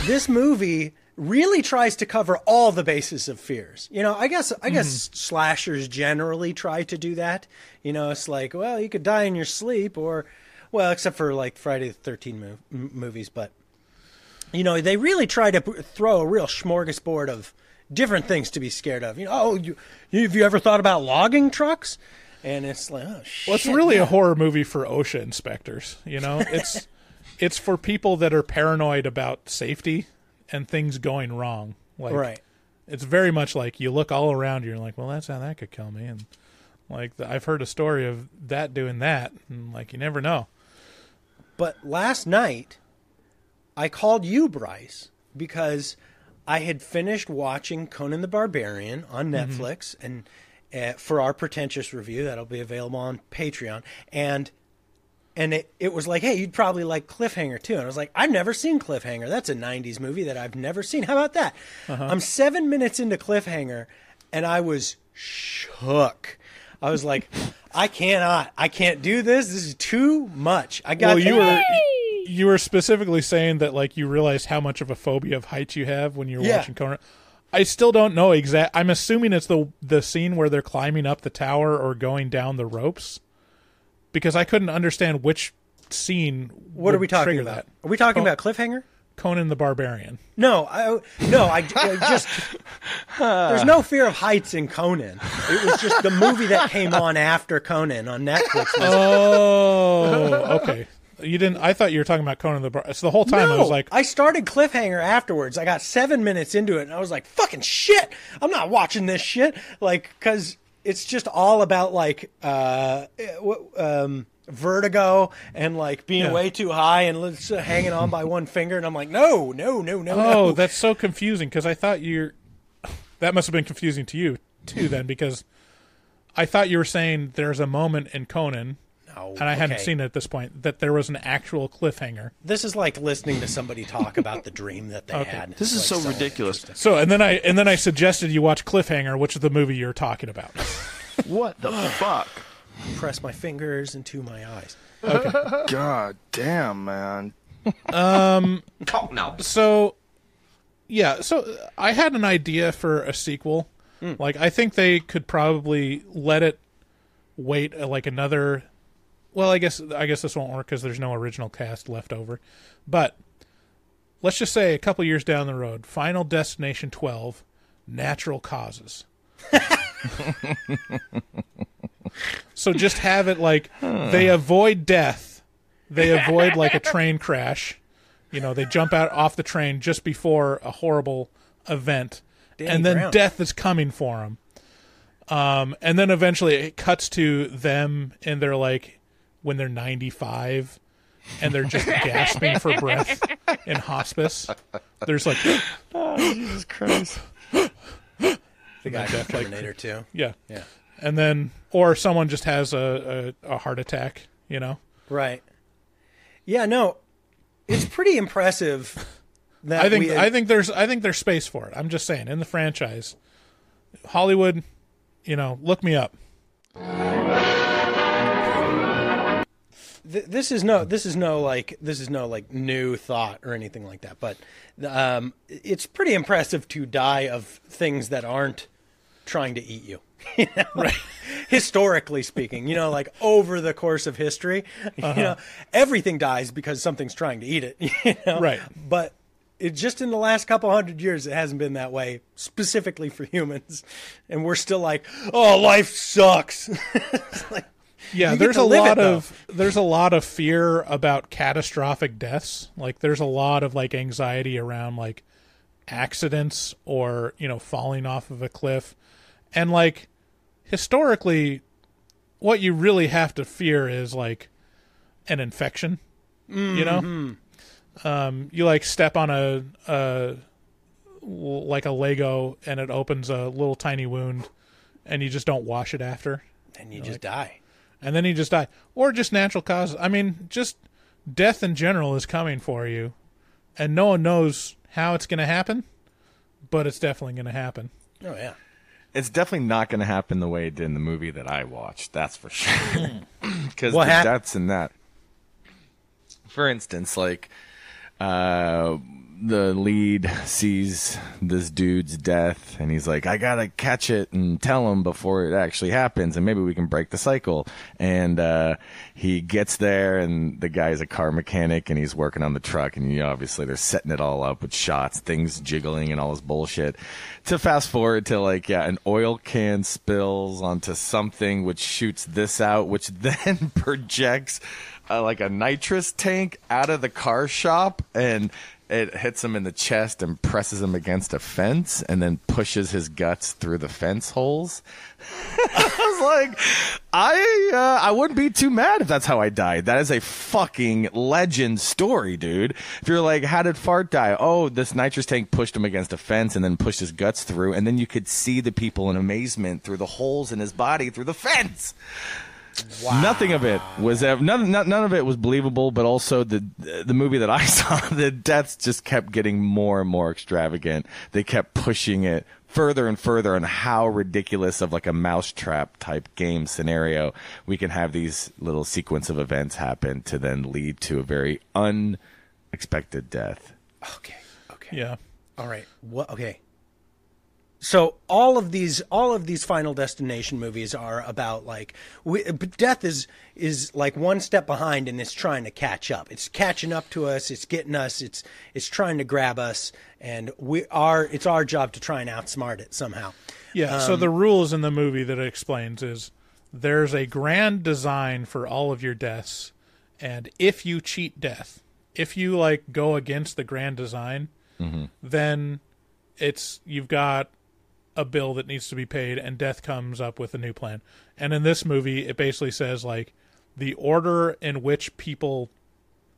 this movie really tries to cover all the bases of fears. You know, I guess I guess mm-hmm. slashers generally try to do that. You know, it's like, well, you could die in your sleep, or, well, except for like Friday the Thirteenth mov- movies, but you know, they really try to p- throw a real smorgasbord of different things to be scared of. You know, oh, you, you have you ever thought about logging trucks? And it's like, oh shit. Well, it's really yeah. a horror movie for OSHA inspectors. You know, it's it's for people that are paranoid about safety and things going wrong. Like, Right. It's very much like you look all around you. You're like, well, that's how that could kill me. And like the, I've heard a story of that doing that, and like you never know. But last night, I called you, Bryce, because I had finished watching Conan the Barbarian on Mm-hmm. Netflix, and uh, for our pretentious review, that'll be available on Patreon. And and it, it was like, hey, you'd probably like Cliffhanger too. And I was like, I've never seen Cliffhanger. That's a '90s movie that I've never seen. How about that? Uh-huh. I'm seven minutes into Cliffhanger, and I was shook. I was like, I cannot, I can't do this. This is too much. I got well, you were you were specifically saying that like you realized how much of a phobia of heights you have when you're Yeah. watching Conan. I still don't know exact. I'm assuming it's the the scene where they're climbing up the tower or going down the ropes, because I couldn't understand which scene. What are we talking about? That. Are we talking Co- about Cliffhanger? Conan the Barbarian? No, I no, I, I just there's no fear of heights in Conan. It was just the movie that came on after Conan on Netflix. Oh, okay. You didn't. I thought you were talking about Conan the Bar. So the whole time I was like, I started Cliffhanger afterwards. I got seven minutes into it, and I was like, "Fucking shit! I'm not watching this shit." Like, because it's just all about like uh, eh, um, vertigo and like being Yeah. way too high and so hanging on by one finger. And I'm like, "No, no, no, no, oh, no." that's so confusing because I thought you're. That must have been confusing to you too, then, because I thought you were saying there's a moment in Conan, No, and I hadn't seen it at this point that there was an actual cliffhanger. This is like listening to somebody talk about the dream that they Okay. had. This is Like, so ridiculous. So, and then I and then I suggested you watch Cliffhanger, which is the movie you're talking about. What the fuck? Press my fingers into my eyes. God damn, man. Um, Talk now. so yeah, so I had an idea for a sequel. Like I think they could probably let it wait uh, like another. Well, I guess I guess this won't work because there's no original cast left over. But let's just say a couple years down the road, Final Destination 12, Natural Causes. so just have it like they avoid death, they avoid like a train crash. You know, they jump out off the train just before a horrible event, Danny and then Brown. death is coming for them. Um, and then eventually it cuts to them, and they're like, when they're ninety-five, and they're just gasping for breath in hospice. There's like, Oh, Jesus Christ. The guy from Death, like- Terminator 2. yeah, Yeah. and then or someone just has a, a, a heart attack. You know, Right. Yeah, no. It's pretty impressive that I think we had- I think there's I think there's space for it. I'm just saying in the franchise, Hollywood, you know, look me up. Th- this is no this is no like this is no like new thought or anything like that, but um it's pretty impressive to die of things that aren't trying to eat you. You know? Right. Historically speaking, you know, like over the course of history, you Uh-huh. know, everything dies because something's trying to eat it. You know? Right. But it just in the last couple hundred years, it hasn't been that way specifically for humans, and we're still like, oh, life sucks. Like, Yeah, there's a live it, lot of there's a lot of fear about catastrophic deaths. Like there's a lot of like anxiety around like accidents or, you know, falling off of a cliff. And like historically what you really have to fear is like an infection. You know? Mhm. Um you like step on a a like a Lego and it opens a little tiny wound and you just don't wash it after. and you just die. And then you just die, or just natural causes. I mean, just death in general is coming for you, and no one knows how it's going to happen, but it's definitely going to happen. Oh yeah. It's definitely not going to happen the way it did in the movie that I watched. That's for sure. Because What the hap- deaths in that. For instance, like uh, the lead sees this dude's death, and he's like, "I gotta catch it and tell him before it actually happens, and maybe we can break the cycle." And uh, he gets there, and the guy's a car mechanic, and he's working on the truck, and you know, obviously they're setting it all up with shots, things jiggling, and all this bullshit. To fast forward to like, yeah, an oil can spills onto something, which shoots this out, which then projects uh, like a nitrous tank out of the car shop and it hits him in the chest and presses him against a fence and then pushes his guts through the fence holes. I was like, I uh, I wouldn't be too mad if that's how I died. That is a fucking legend story, dude. If you're like, how did Fart die? Oh, this nitrous tank pushed him against a fence and then pushed his guts through, and then you could see the people in amazement through the holes in his body through the fence. Nothing of it was ev- none, none, none of it was believable, but also the the movie that I saw, the deaths just kept getting more and more extravagant. They kept pushing it further and further on how ridiculous of like a mousetrap type game scenario we can have these little sequence of events happen to then lead to a very unexpected death. Okay. Okay. Yeah. All right. What? Okay. So all of these, all of these Final Destination movies are about like we, but death is is like one step behind and it's trying to catch up. It's catching up to us. It's getting us. It's it's trying to grab us, and we are. It's our job to try and outsmart it somehow. Yeah. so Um, the rules in the movie that it explains is there's a grand design for all of your deaths, and if you cheat death, if you like go against the grand design, Mhm. then it's you've got a bill that needs to be paid, and death comes up with a new plan. And in this movie, it basically says like the order in which people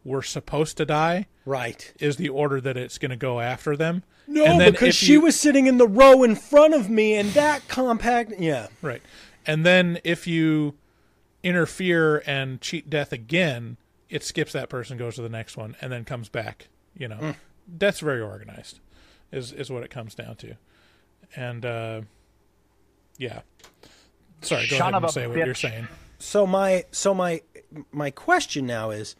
were supposed to die, right, is the order that it's going to go after them. No, because she you- was sitting in the row in front of me, and that compact. Yeah. Right. And then if you interfere and cheat death again, it skips that person, goes to the next one, and then comes back. You know, Mm. death's very organized, is is what it comes down to. And uh, yeah, sorry, go Son ahead and a say what you're saying. So my so my my question now is,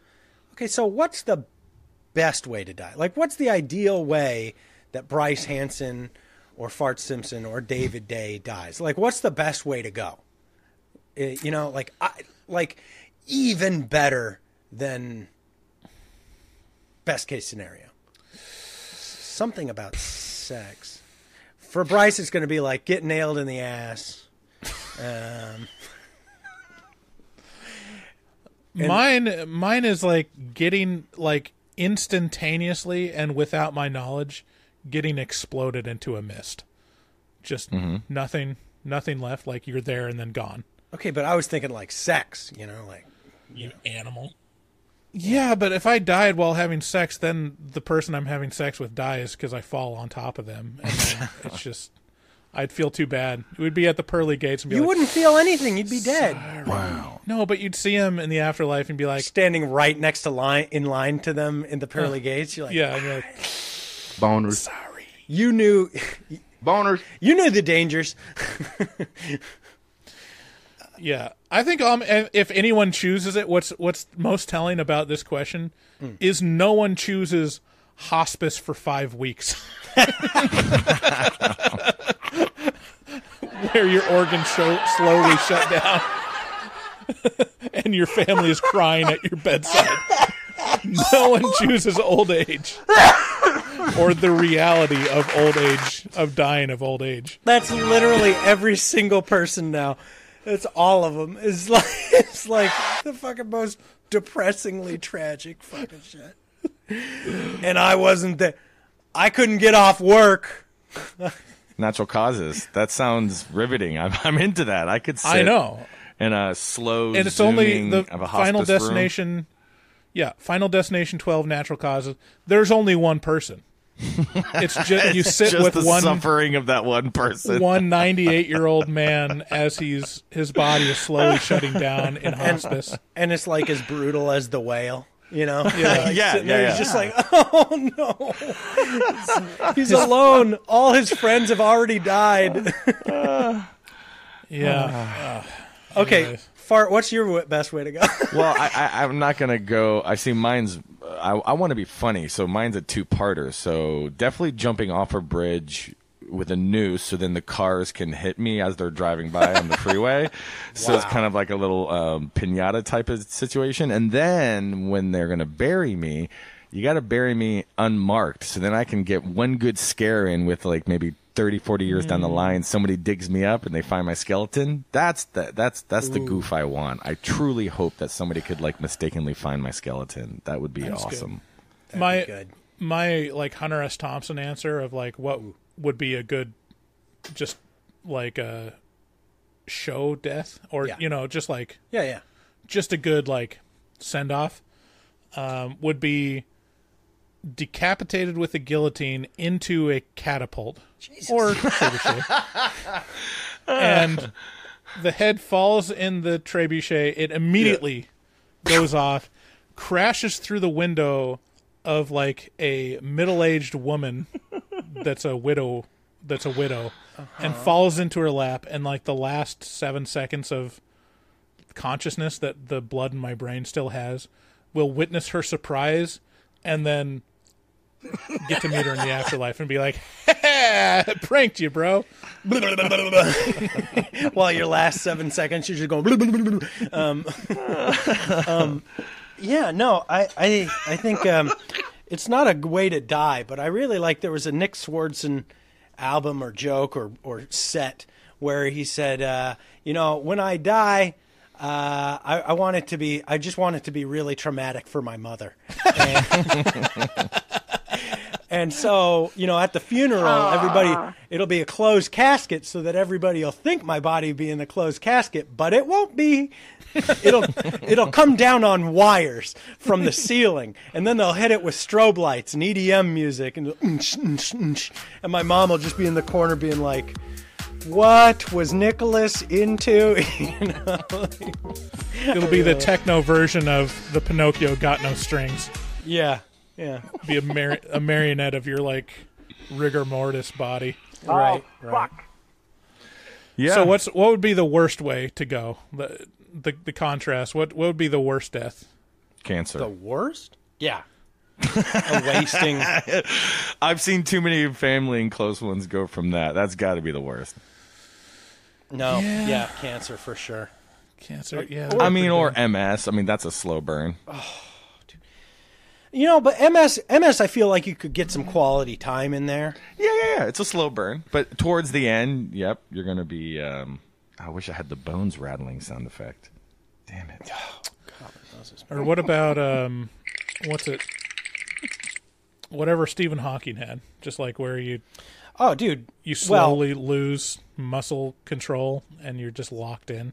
okay, so what's the best way to die? Like, what's the ideal way that Bryce Hanson or Fart Simpson or David Day dies? Like, what's the best way to go? Eh, you know, like I like even better than best case scenario. Something about sex. For Bryce, it's going to be like get nailed in the ass. Um, mine mine is like getting like instantaneously and without my knowledge getting exploded into a mist just Mm-hmm. nothing nothing left like you're there and then gone Okay, but I was thinking like sex, you know, like you know animal. Yeah, but if I died while having sex, then the person I'm having sex with dies because I fall on top of them. And it's just, I'd feel too bad. It would be at the pearly gates and be you like, wouldn't feel anything. You'd be dead. Wow. No, but you'd see him in the afterlife and be like, standing right next to line in line to them in the pearly Uh, gates. You're like, yeah, and you're like, Boners. Sorry. You knew. Boners. You knew the dangers. Yeah, I think um, if anyone chooses it, what's what's most telling about this question Mm. is no one chooses hospice for five weeks, where your organs show, slowly shut down, and your family is crying at your bedside. No one chooses old age or the reality of old age, of dying of old age. That's literally every single person now. It's all of them. It's like it's like the fucking most depressingly tragic fucking shit. And I wasn't there. I couldn't get off work. Natural causes. That sounds riveting. I'm, I'm into that. I could. Sit I know. In a slow. and it's only the of a final hospice room. destination yeah final destination 12 natural causes there's only one person It's just you sit Just with the one suffering of that one person. one 98 year old man as he's his body is slowly shutting down in hospice. and it's like as brutal as the whale. You know, Yeah. Like, Yeah, yeah, there, yeah. He's just like, oh no, he's alone. All his friends have already died. Yeah. okay, Anyways. Fart. What's your best way to go? well, I, I, I'm not gonna go. I see mine's. I, I want to be funny, so mine's a two-parter. So definitely jumping off a bridge with a noose, so then the cars can hit me as they're driving by on the freeway. So it's kind of like a little um, pinata type of situation. And then when they're gonna bury me, you got to bury me unmarked, so then I can get one good scare in with like maybe 30, 40 years down the Mm. line. Somebody digs me up and they find my skeleton. That's the that's that's the goof I want. I truly hope that somebody could like mistakenly find my skeleton. That would be That's good. awesome. my my like Hunter S. Thompson answer of like what would be a good just like a show death or Yeah. you know just like Yeah, yeah. just a good like send off um, would be decapitated with a guillotine into a catapult or trebuchet. and the head falls in the trebuchet. It immediately goes off, crashes through the window of like a middle-aged woman that's a widow that's a widow and Uh-huh. falls into her lap and like the last 7 seconds of consciousness that the blood in my brain still has will witness her surprise and then get to meet her in the afterlife and be like, pranked you, bro. While your last seven seconds, you're just going. um, um, yeah, no, I, I, I think um, it's not a way to die, but I really like. There was a Nick Swardson album or joke or or set where he said, uh, you know, when I die. Uh, I, I want it to be. I just want it to be really traumatic for my mother. and so, you know, at the funeral, everybody it'll be a closed casket so that everybody will think my body be in the closed casket, but it won't be. it'll it'll come down on wires from the ceiling, and then they'll hit it with strobe lights and EDM music, and and my mom will just be in the corner being like. What was Nicholas into? You know? It'll be the techno version of the Pinocchio Got No Strings. Yeah, yeah. Be a, mar- a marionette of your like rigor mortis body. Oh, right, right. Yeah. So what's what would be the worst way to go? The the, the contrast. What what would be the worst death? Cancer. The worst? Yeah. a wasting. I've seen too many family and close ones go from that. That's got to be the worst. No, Yeah. yeah, cancer for sure. Cancer, yeah. I mean, or MS. I mean, that's a slow burn. You know, but MS, MS, I feel like you could get some quality time in there. Yeah, yeah, yeah. It's a slow burn, but towards the end, yep, you're gonna be. Um, I wish I had the bones rattling sound effect. Damn it. Or what about um, what's it? Whatever Stephen Hawking had, just like where you, oh, dude, you well- slowly lose muscle control and you're just locked in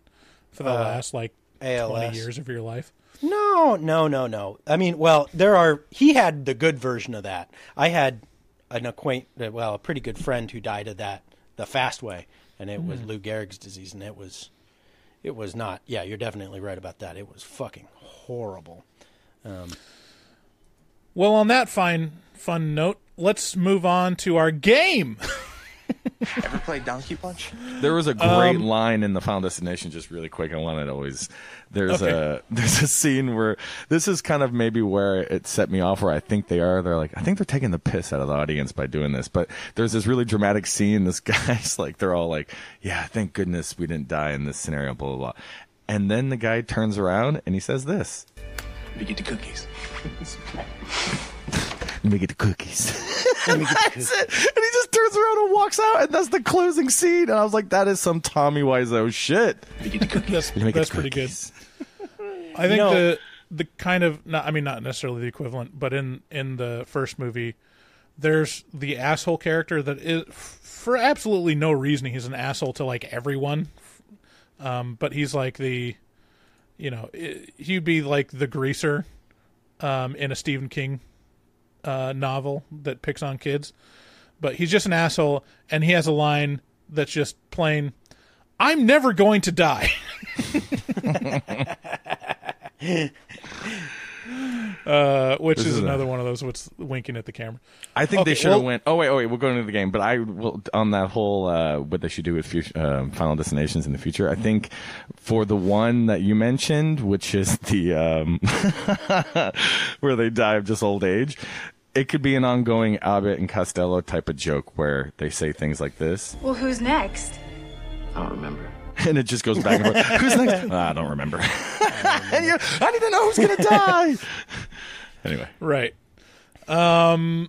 for the Uh, last like ALS. twenty years of your life. No, no, no, no. I mean, well, there are. He had the good version of that. I had an acquaint, well, a pretty good friend who died of that the fast way, and it was Mm. Lou Gehrig's disease, and it was, it was not. Yeah, you're definitely right about that. It was fucking horrible. Um, Well, on that fine fun note, let's move on to our game. Ever played Donkey Punch? There was a great Um, line in the Final Destination, just really quick. I wanted to always. There's Okay. a there's a scene where this is kind of maybe where it set me off. Where I think they are. They're like I think they're taking the piss out of the audience by doing this. But there's this really dramatic scene. This guy's like they're all like, yeah, thank goodness we didn't die in this scenario. Blah blah blah. And then the guy turns around and he says this. We get the cookies. Let me get the cookies. that's it. And he just turns around and walks out, and that's the closing scene. And I was like, that is some Tommy Wiseau shit. Let me get cookies. that's the pretty good. I think know- the the kind of not I mean not necessarily the equivalent, but in in the first movie, there's the asshole character that is for absolutely no reason he's an asshole to like everyone, um, but he's like the, you know, i he'd be like the greaser, um, in a Stephen King uh, novel that picks on kids, but he's just an asshole, and he has a line that's just plain, "I'm never going to die." uh, which is, is a- another one of those what's winking at the camera. I think they should have well- went. Oh wait, oh wait, we're going into the game. But I will on that whole uh, what they should do with future, uh, Final Destinations in the future. I think for the one that you mentioned, which is the um, where they die of just old age, it could be an ongoing Abbott and Costello type of joke where they say things like this, Well, who's next? I don't remember, and it just goes back and forth. Who's next? Ah, I don't remember. and you, I need to know who's gonna die. anyway, Right. Um.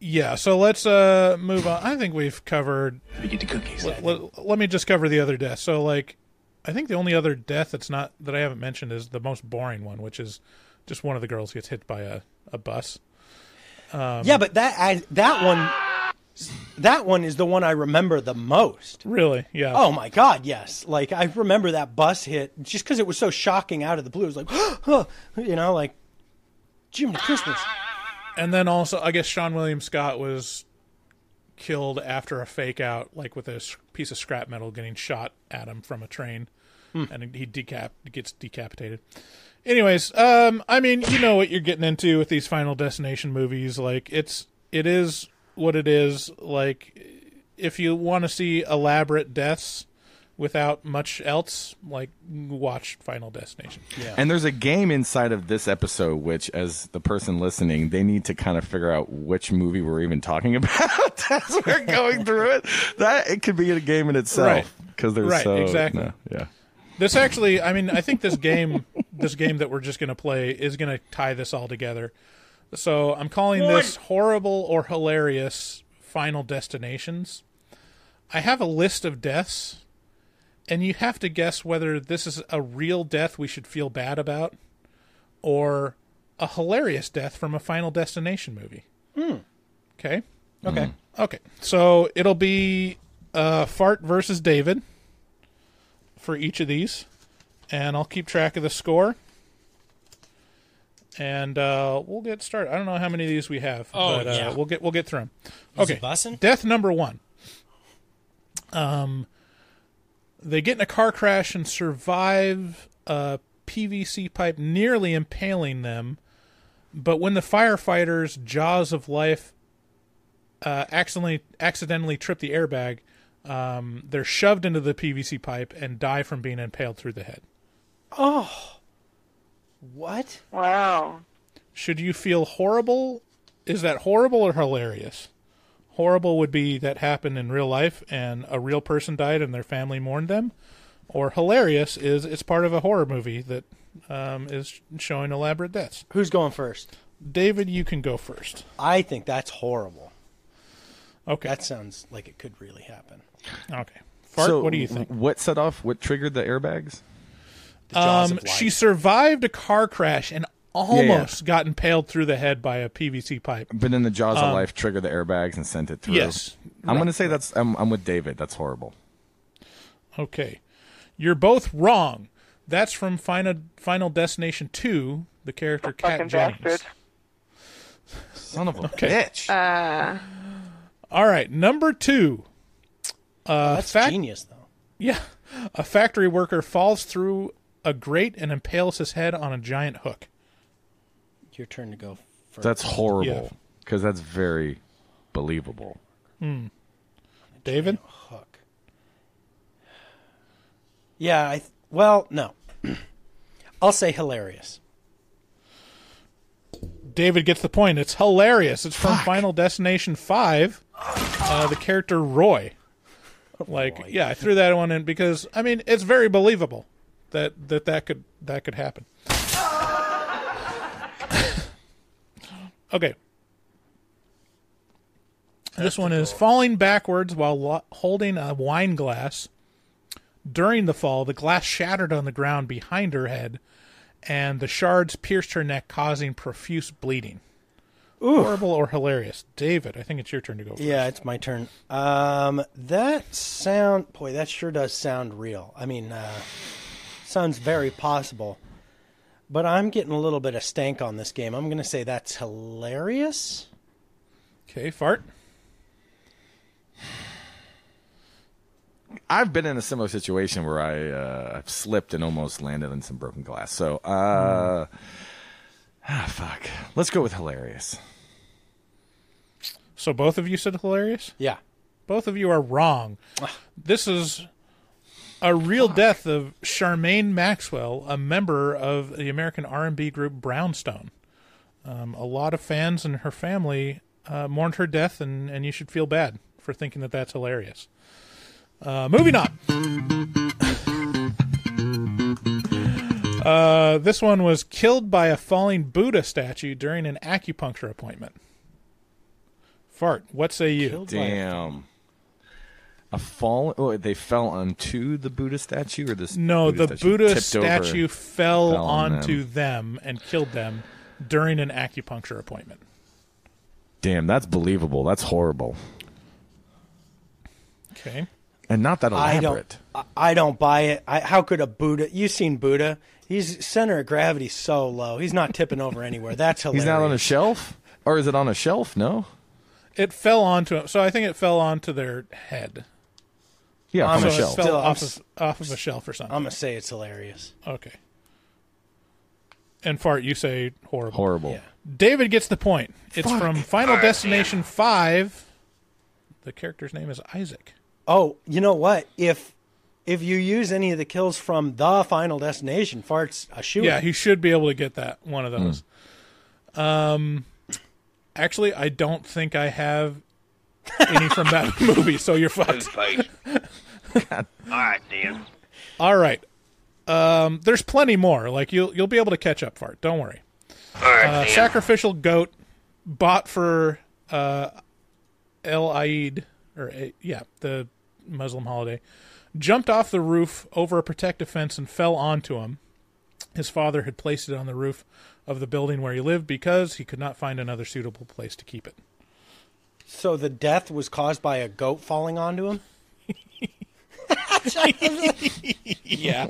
Yeah. So let's uh move on. I think we've covered. We get the cookies. Let, let- let me just cover the other death. So like, I think the only other death that's not that I haven't mentioned is the most boring one, which is just one of the girls gets hit by a a bus. Um, yeah, but that I, that one, that one is the one I remember the most. Really? Yeah. Oh my God, yes. Like I remember that bus hit just because it was so shocking out of the blue. It was like, you know, like Jiminy Christmas. And then also, I guess Seann William Scott was killed after a fake out, like with a piece of scrap metal getting shot at him from a train, Hmm. and he decap gets decapitated. Anyways, um, I mean, you know what you're getting into with these Final Destination movies. Like, it's it is what it is. Like, if you want to see elaborate deaths without much else, like watch Final Destination. Yeah. And there's a game inside of this episode, which, as the person listening, they need to kind of figure out which movie we're even talking about as we're going through it. That it could be a game in itself because there's Right, so exactly. no, yeah. This actually, I mean, I think this game, this game that we're just going to play is going to tie this all together. So I'm calling this horrible or hilarious Final Destinations. I have a list of deaths, and you have to guess whether this is a real death we should feel bad about, or a hilarious death from a Final Destination movie. Hmm. Okay. Okay. Okay. So it'll be uh, Fart versus David for each of these, and I'll keep track of the score. And uh, we'll get started. I don't know how many of these we have, Oh, but uh, yeah. we'll get we'll get through them. Okay, death number one. Um, they get in a car crash and survive a PVC pipe nearly impaling them, but when the firefighters' jaws of life uh, accidentally accidentally trip the airbag, um, they're shoved into the PVC pipe and die from being impaled through the head. Oh, what? Wow. Should you feel horrible? Is that horrible or hilarious? Horrible would be that happened in real life and a real person died and their family mourned them. Or hilarious is it's part of a horror movie that um, is showing elaborate deaths. Who's going first? David, you can go first. I think that's horrible. Okay. That sounds like it could really happen. Okay. Fart, so what do you think? What set off? What triggered the airbags? jaws Um, she survived a car crash and almost got impaled through the head by a PVC pipe. But then the jaws Um, of life triggered the airbags and sent it through. Yes. I'm going to say that's. I'm, I'm with David. That's horrible. Okay. You're both wrong. That's from Final Final Destination 2, the character Kat Fucking Jennings. bastard. Son of a Okay. bitch. Uh, All right, number 2. Uh That's fac- genius, though. Yeah. A factory worker falls through a grate and impales his head on a giant hook. Your turn to go first. That's horrible because that's very believable. Hmm. David? Hook. Yeah, I th- well, no. I'll say hilarious. David gets the point. It's hilarious. It's from Final Destination 5. Uh, the character Roy. Like, yeah, I threw that one in because I mean, it's very believable that that that could that could happen. okay. This one is falling backwards while lo- holding a wine glass. During the fall, the glass shattered on the ground behind her head, and the shards pierced her neck, causing profuse bleeding. Horrible or hilarious? David, I think it's your turn to go first. Yeah, it's my turn. Um, that sound, boy, that sure does sound real. I mean, uh, sounds very possible. but I'm getting a little bit of stank on this game. I'm going to say that's hilarious. Okay, fart. I've been in a similar situation where I uh, I've slipped and almost landed on some broken glass. So, uh, ah, fuck. Let's go with hilarious. So both of you said hilarious? Yeah. Both of you are wrong. This is a real death of Charmaine Maxwell, a member of the American R&B group Brownstone. Um, a lot of fans and her family uh, mourned her death, and, and you should feel bad for thinking that that's hilarious. Uh, moving on. Uh, this one was killed by a falling Buddha statue during an acupuncture appointment. Fart, what say you? Damn. A fall. Oh, they fell onto the Buddha statue, or this? No, Buddha the statue Buddha tipped over, statue fell, fell on onto them. and killed them during an acupuncture appointment. Damn, that's believable. That's horrible, Okay. and not that I elaborate. don't. I- I don't buy it. I, how could a Buddha? You've seen Buddha. His center of gravity so low. He's not tipping over anywhere. That's hilarious. He's not on a shelf, or is it on a shelf? No. It fell onto him, so I think it fell onto their head. Yeah, I'm from a shelf. Fell Still, off s- of, off of a shelf or something. I'm gonna say it's hilarious. Okay. And fart, you say horrible. Horrible. Yeah. David gets the point. It's Fuck. from Final Alright, Destination Five. The character's name is Isaac. Oh, you know what? If if you use any of the kills from the Final Destination, farts a shoe. Yeah, he should be able to get that one of those. Um, actually, I don't think I have any from that movie, so you're fucked. All right, Dan. All right. Um, there's plenty more. Like you'll you'll be able to catch up for it. Don't worry. All right, Uh, sacrificial goat bought for uh, El Eid or uh, yeah the Muslim holiday jumped off the roof over a protective fence and fell onto him. His father had placed it on the roof of the building where he lived because he could not find another suitable place to keep it. So the death was caused by a goat falling onto him. yeah.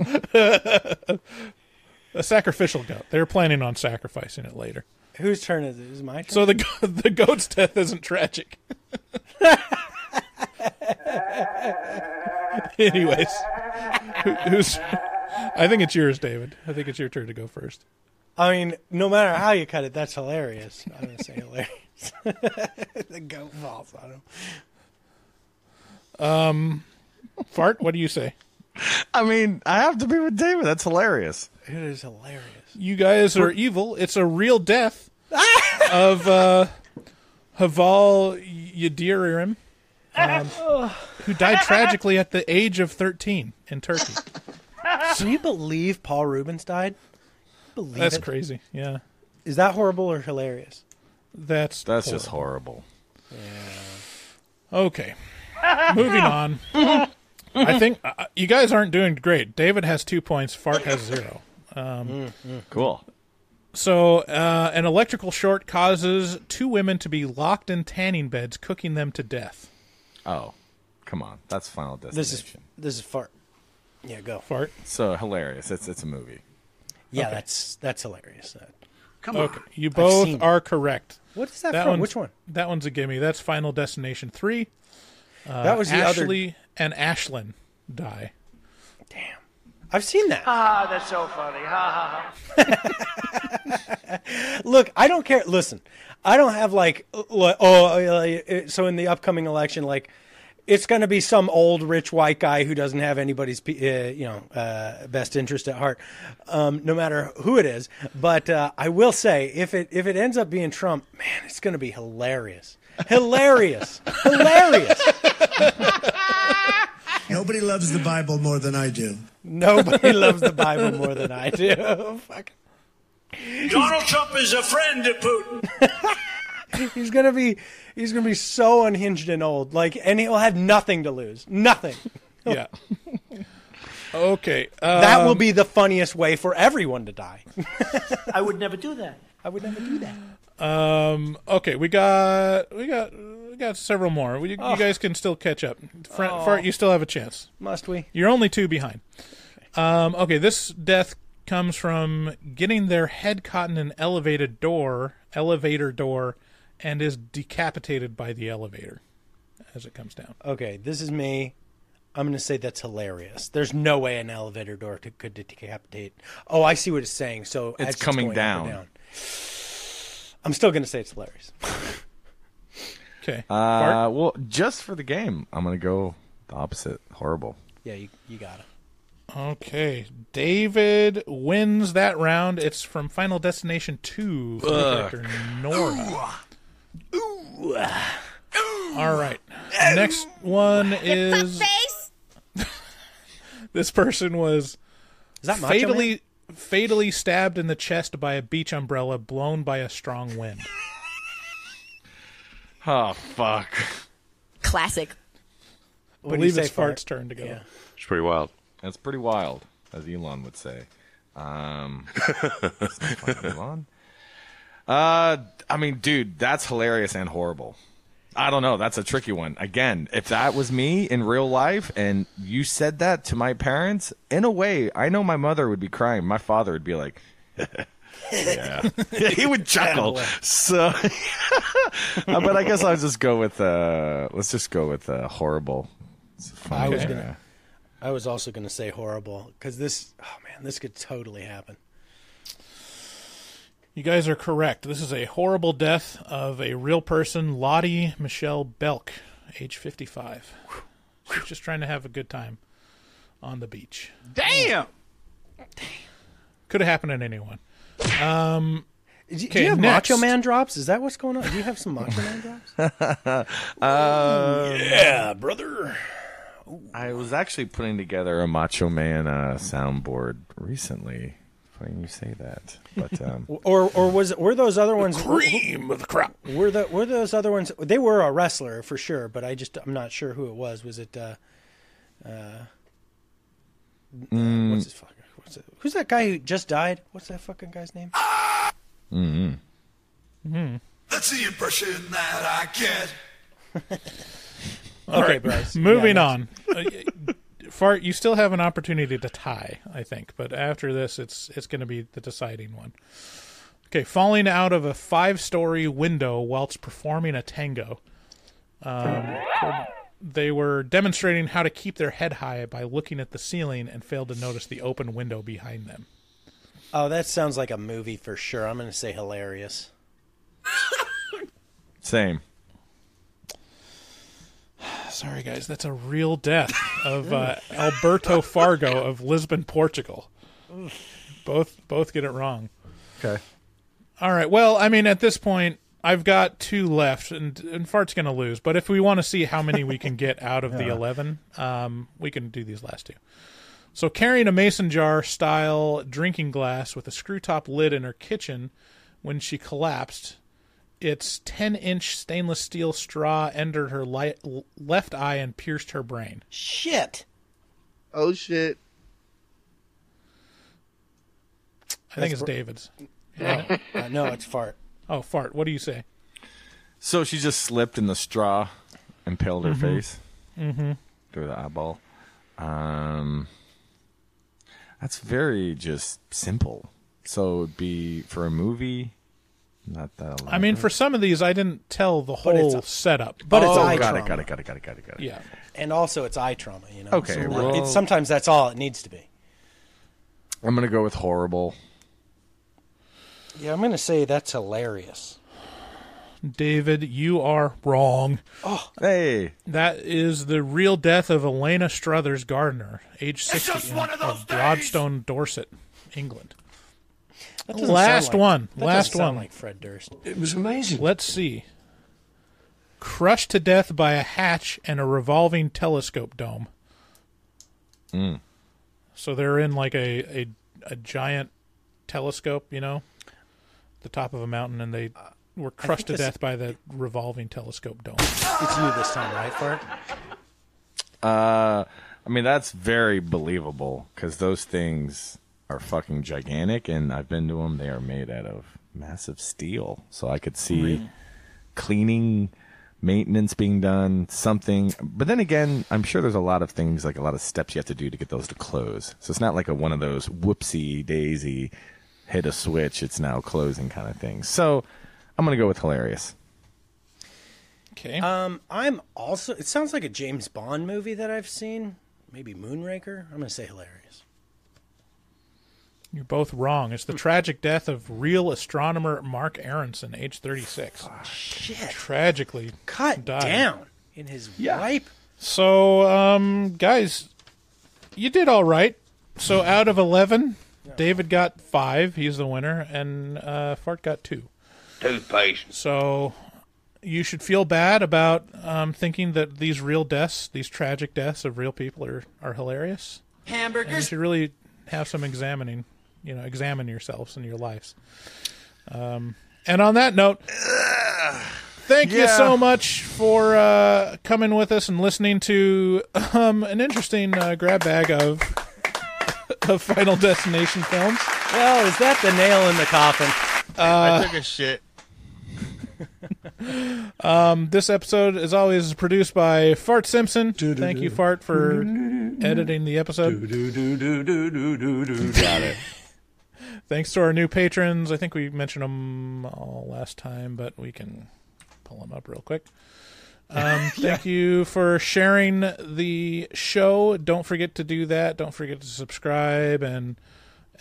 a sacrificial goat. They were planning on sacrificing it later. Whose turn is it? Is it my turn? So the the goat's death isn't tragic. Anyways, who, who's? I think it's yours, David. I think it's your turn to go first. I mean, no matter how you cut it, that's hilarious. I'm gonna say hilarious. the goat falls on him. Um, fart. What do you say? I mean, I have to be with David. That's hilarious. It is hilarious. You guys are evil. It's a real death of uh, Haval Yadirim, um, who died tragically at the age of 13 in Turkey. Can you believe Paul Reubens died? Believe That's it? crazy. Yeah, Is that horrible or hilarious? that's That's just horrible. Okay. Moving on. I think uh, you guys aren't doing great. David has two points. Fart has zero. Um, Cool. So, uh, an electrical short causes two women to be locked in tanning beds, cooking them to death. Oh, come on. That's Final Destination. This is this is fart. Yeah, go. Fart. so hilarious. It's it's a movie. Yeah, Okay. that's that's hilarious. Uh, Come Okay, on. you both seen it. are correct. What is that, That from? Which one? That one's a gimme. That's Final Destination three. Uh, That was the other- Ashley and Ashlyn die. Damn. I've seen that. Ah, that's so funny. Ha ha ha. Look, I don't care. Listen, I don't have like, uh, like oh, uh, so in the upcoming election, like it's going to be some old rich white guy who doesn't have anybody's uh, you know uh, best interest at heart, um, no matter who it is. But uh, I will say, if it if it ends up being Trump, man, it's going to be hilarious, hilarious, hilarious. Nobody loves the Bible more than I do. Nobody loves the Bible more than I do. Fuck. Donald Trump is a friend to Putin. He's gonna be he's gonna be so unhinged and old, like, and he'll have nothing to lose, nothing. Yeah. okay. that will um, be the funniest way for everyone to die. I would never do that. I would never do that. Um. Okay, we got we got we got several more. We, Oh. You guys can still catch up. Fr- Oh. Fart, you still have a chance. Must we? You're only two behind. Um. Okay, this death comes from getting their head caught in an elevated door, elevator door, and is decapitated by the elevator as it comes down. Okay, this is me. I'm going to say that's hilarious. There's no way an elevator door could, could decapitate. Oh, I see what it's saying. So It's coming going up or down. I'm still going to say it's hilarious. Okay. Uh, well, just for the game, I'm gonna go the opposite. Horrible. Yeah, you, you got it. Okay, David wins that round. It's from Final Destination 2 from the Ugh. character Nora. All right. Next one is this person was Is that Macho fatally fatally stabbed in the chest by a beach umbrella blown by a strong wind. Oh fuck. Classic. I What do believe it's Fart's turn to go. Yeah. It's pretty wild. That's pretty wild, as Elon would say. Um, Elon. Uh, I mean, dude, that's hilarious and horrible. I don't know. That's a tricky one. Again, if that was me in real life and you said that to my parents, in a way, I know my mother would be crying. My father would be like, yeah. he would chuckle. So, but I guess I'll just go with, uh, let's just go with uh, horrible. It's funny. I was gonna. I was also going to say horrible because this. Oh man, this could totally happen. You guys are correct. This is a horrible death of a real person, Lottie Michelle Belk, age 55. She's just trying to have a good time on the beach. Damn. Could have happened to anyone. Um, Do, do you have next. Macho Man drops? Is that what's going on? Do you have some Macho Man drops? Uh, yeah, brother. I was actually putting together a Macho Man uh, soundboard recently. Funny you say that, but um, Or or was were those other ones cream of the crop? Were the were those other ones? They were a wrestler for sure, but I just I'm not sure who it was. Was it? uh uh, Mm. What's his fucking? What's it, who's that guy who just died? What's that fucking guy's name? mm Hmm. That's the impression that I get. All Okay, right, Bryce. Moving Yeah, on. Uh, Fart, you still have an opportunity to tie, I think, but after this, it's it's going to be the deciding one. Okay, falling out of a five-story window whilst performing a tango. Um, they were demonstrating how to keep their head high by looking at the ceiling and failed to notice the open window behind them. Oh, that sounds like a movie for sure. I'm going to say hilarious. same. Sorry, guys, that's a real death of uh, Alberto Fargo of Lisbon, Portugal. Both both get it wrong. Okay. All right. Well, I mean, at this point, I've got two left, and, and Fart's going to lose. But if we want to see how many we can get out of the 11, um, we can do these last two. So, carrying a mason jar style drinking glass with a screw top lid in her kitchen when she collapsed, its 10 inch stainless steel straw entered her li- left eye and pierced her brain. Shit. Oh shit. I think That's it's br- David's. Uh, no, it's fart. Oh, Fart. What do you say? So she just slipped in the straw, impaled her Mhm. face Mm-hmm. through the eyeball. Um, that's very just simple. So it'd be for a movie, not that. I mean, for some of these, I didn't tell the But it's whole a- setup. But it's Oh, eye got it, trauma. got it, got it, got it, got it, got it. Yeah. And also, it's eye trauma. You know. Okay, So, well- it's, sometimes that's all it needs to be. I'm gonna go with horrible. Yeah, I'm going to say that's hilarious. David, you are wrong. Oh, hey. That is the real death of Elena Struthers Gardner, age 60, just in- one of those of Broadstone, Dorset, England. That doesn't Last like- one. that Last sound one. Like Fred Durst. It was amazing. Let's see. Crushed to death by a hatch and a revolving telescope dome. Mm. So they're in like a, a, a giant telescope, you know, the top of a mountain, and they were crushed to Uh, this- death by the revolving telescope dome. It's you this time, right, Fart? Uh, I mean that's very believable because those things are fucking gigantic, and I've been to them. They are made out of massive steel, so I could see cleaning maintenance being done, something. But then again, I'm sure there's a lot of things, like a lot of steps you have to do to get those to close. So it's not like a one of those whoopsie daisy, hit a switch, it's now closing kind of thing. So I'm gonna go with hilarious. Okay. Um, I'm also. It sounds like a James Bond movie that I've seen. Maybe Moonraker. I'm gonna say hilarious. You're both wrong. It's the tragic death of real astronomer Marc Aaronson, age 36. shit. Tragically Cut died. down in his wipe. So, um, guys, you did all right. So out of 11, David got five. He's the winner. And uh, Fart got two. Toothpaste. So you should feel bad about um, thinking that these real deaths, these tragic deaths of real people, are, are hilarious. And you should really have some examining, you know, examine yourselves and your lives. Um, and on that note, thank you so much for uh, coming with us and listening to um, an interesting uh, grab bag of of Final Destination films. Well, is that the nail in the coffin? I took a shit. Um, this episode, as always, is produced by Fart Simpson. Thank you, Fart, for editing the episode. Got it. Thanks to our new patrons. I think we mentioned them all last time, but we can pull them up real quick. Um, thank you for sharing the show. Don't forget to do that. Don't forget to subscribe and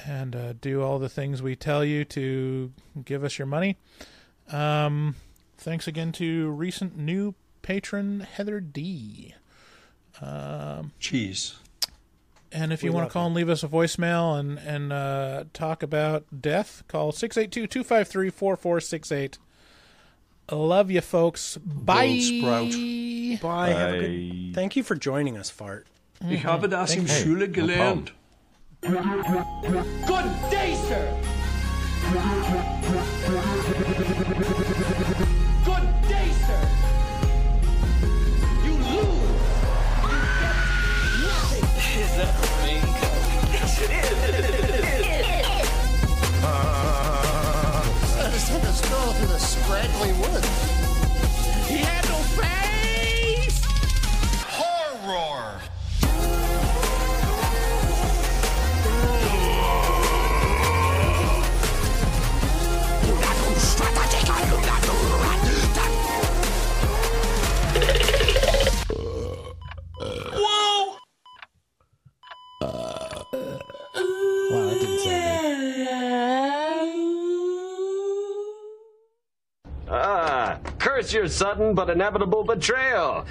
and uh, do all the things we tell you to give us your money. Um, thanks again to recent new patron Heather D. Um, Cheese. And if We you want to call and leave us a voicemail and and uh, talk about death, call 682-253-4468. Love you, folks. Bye. Sprout. Bye. Have a good. Thank you for joining us, Fart. Ich habe das Thank in. Schule gelernt. Good day, sir. Your sudden but inevitable betrayal.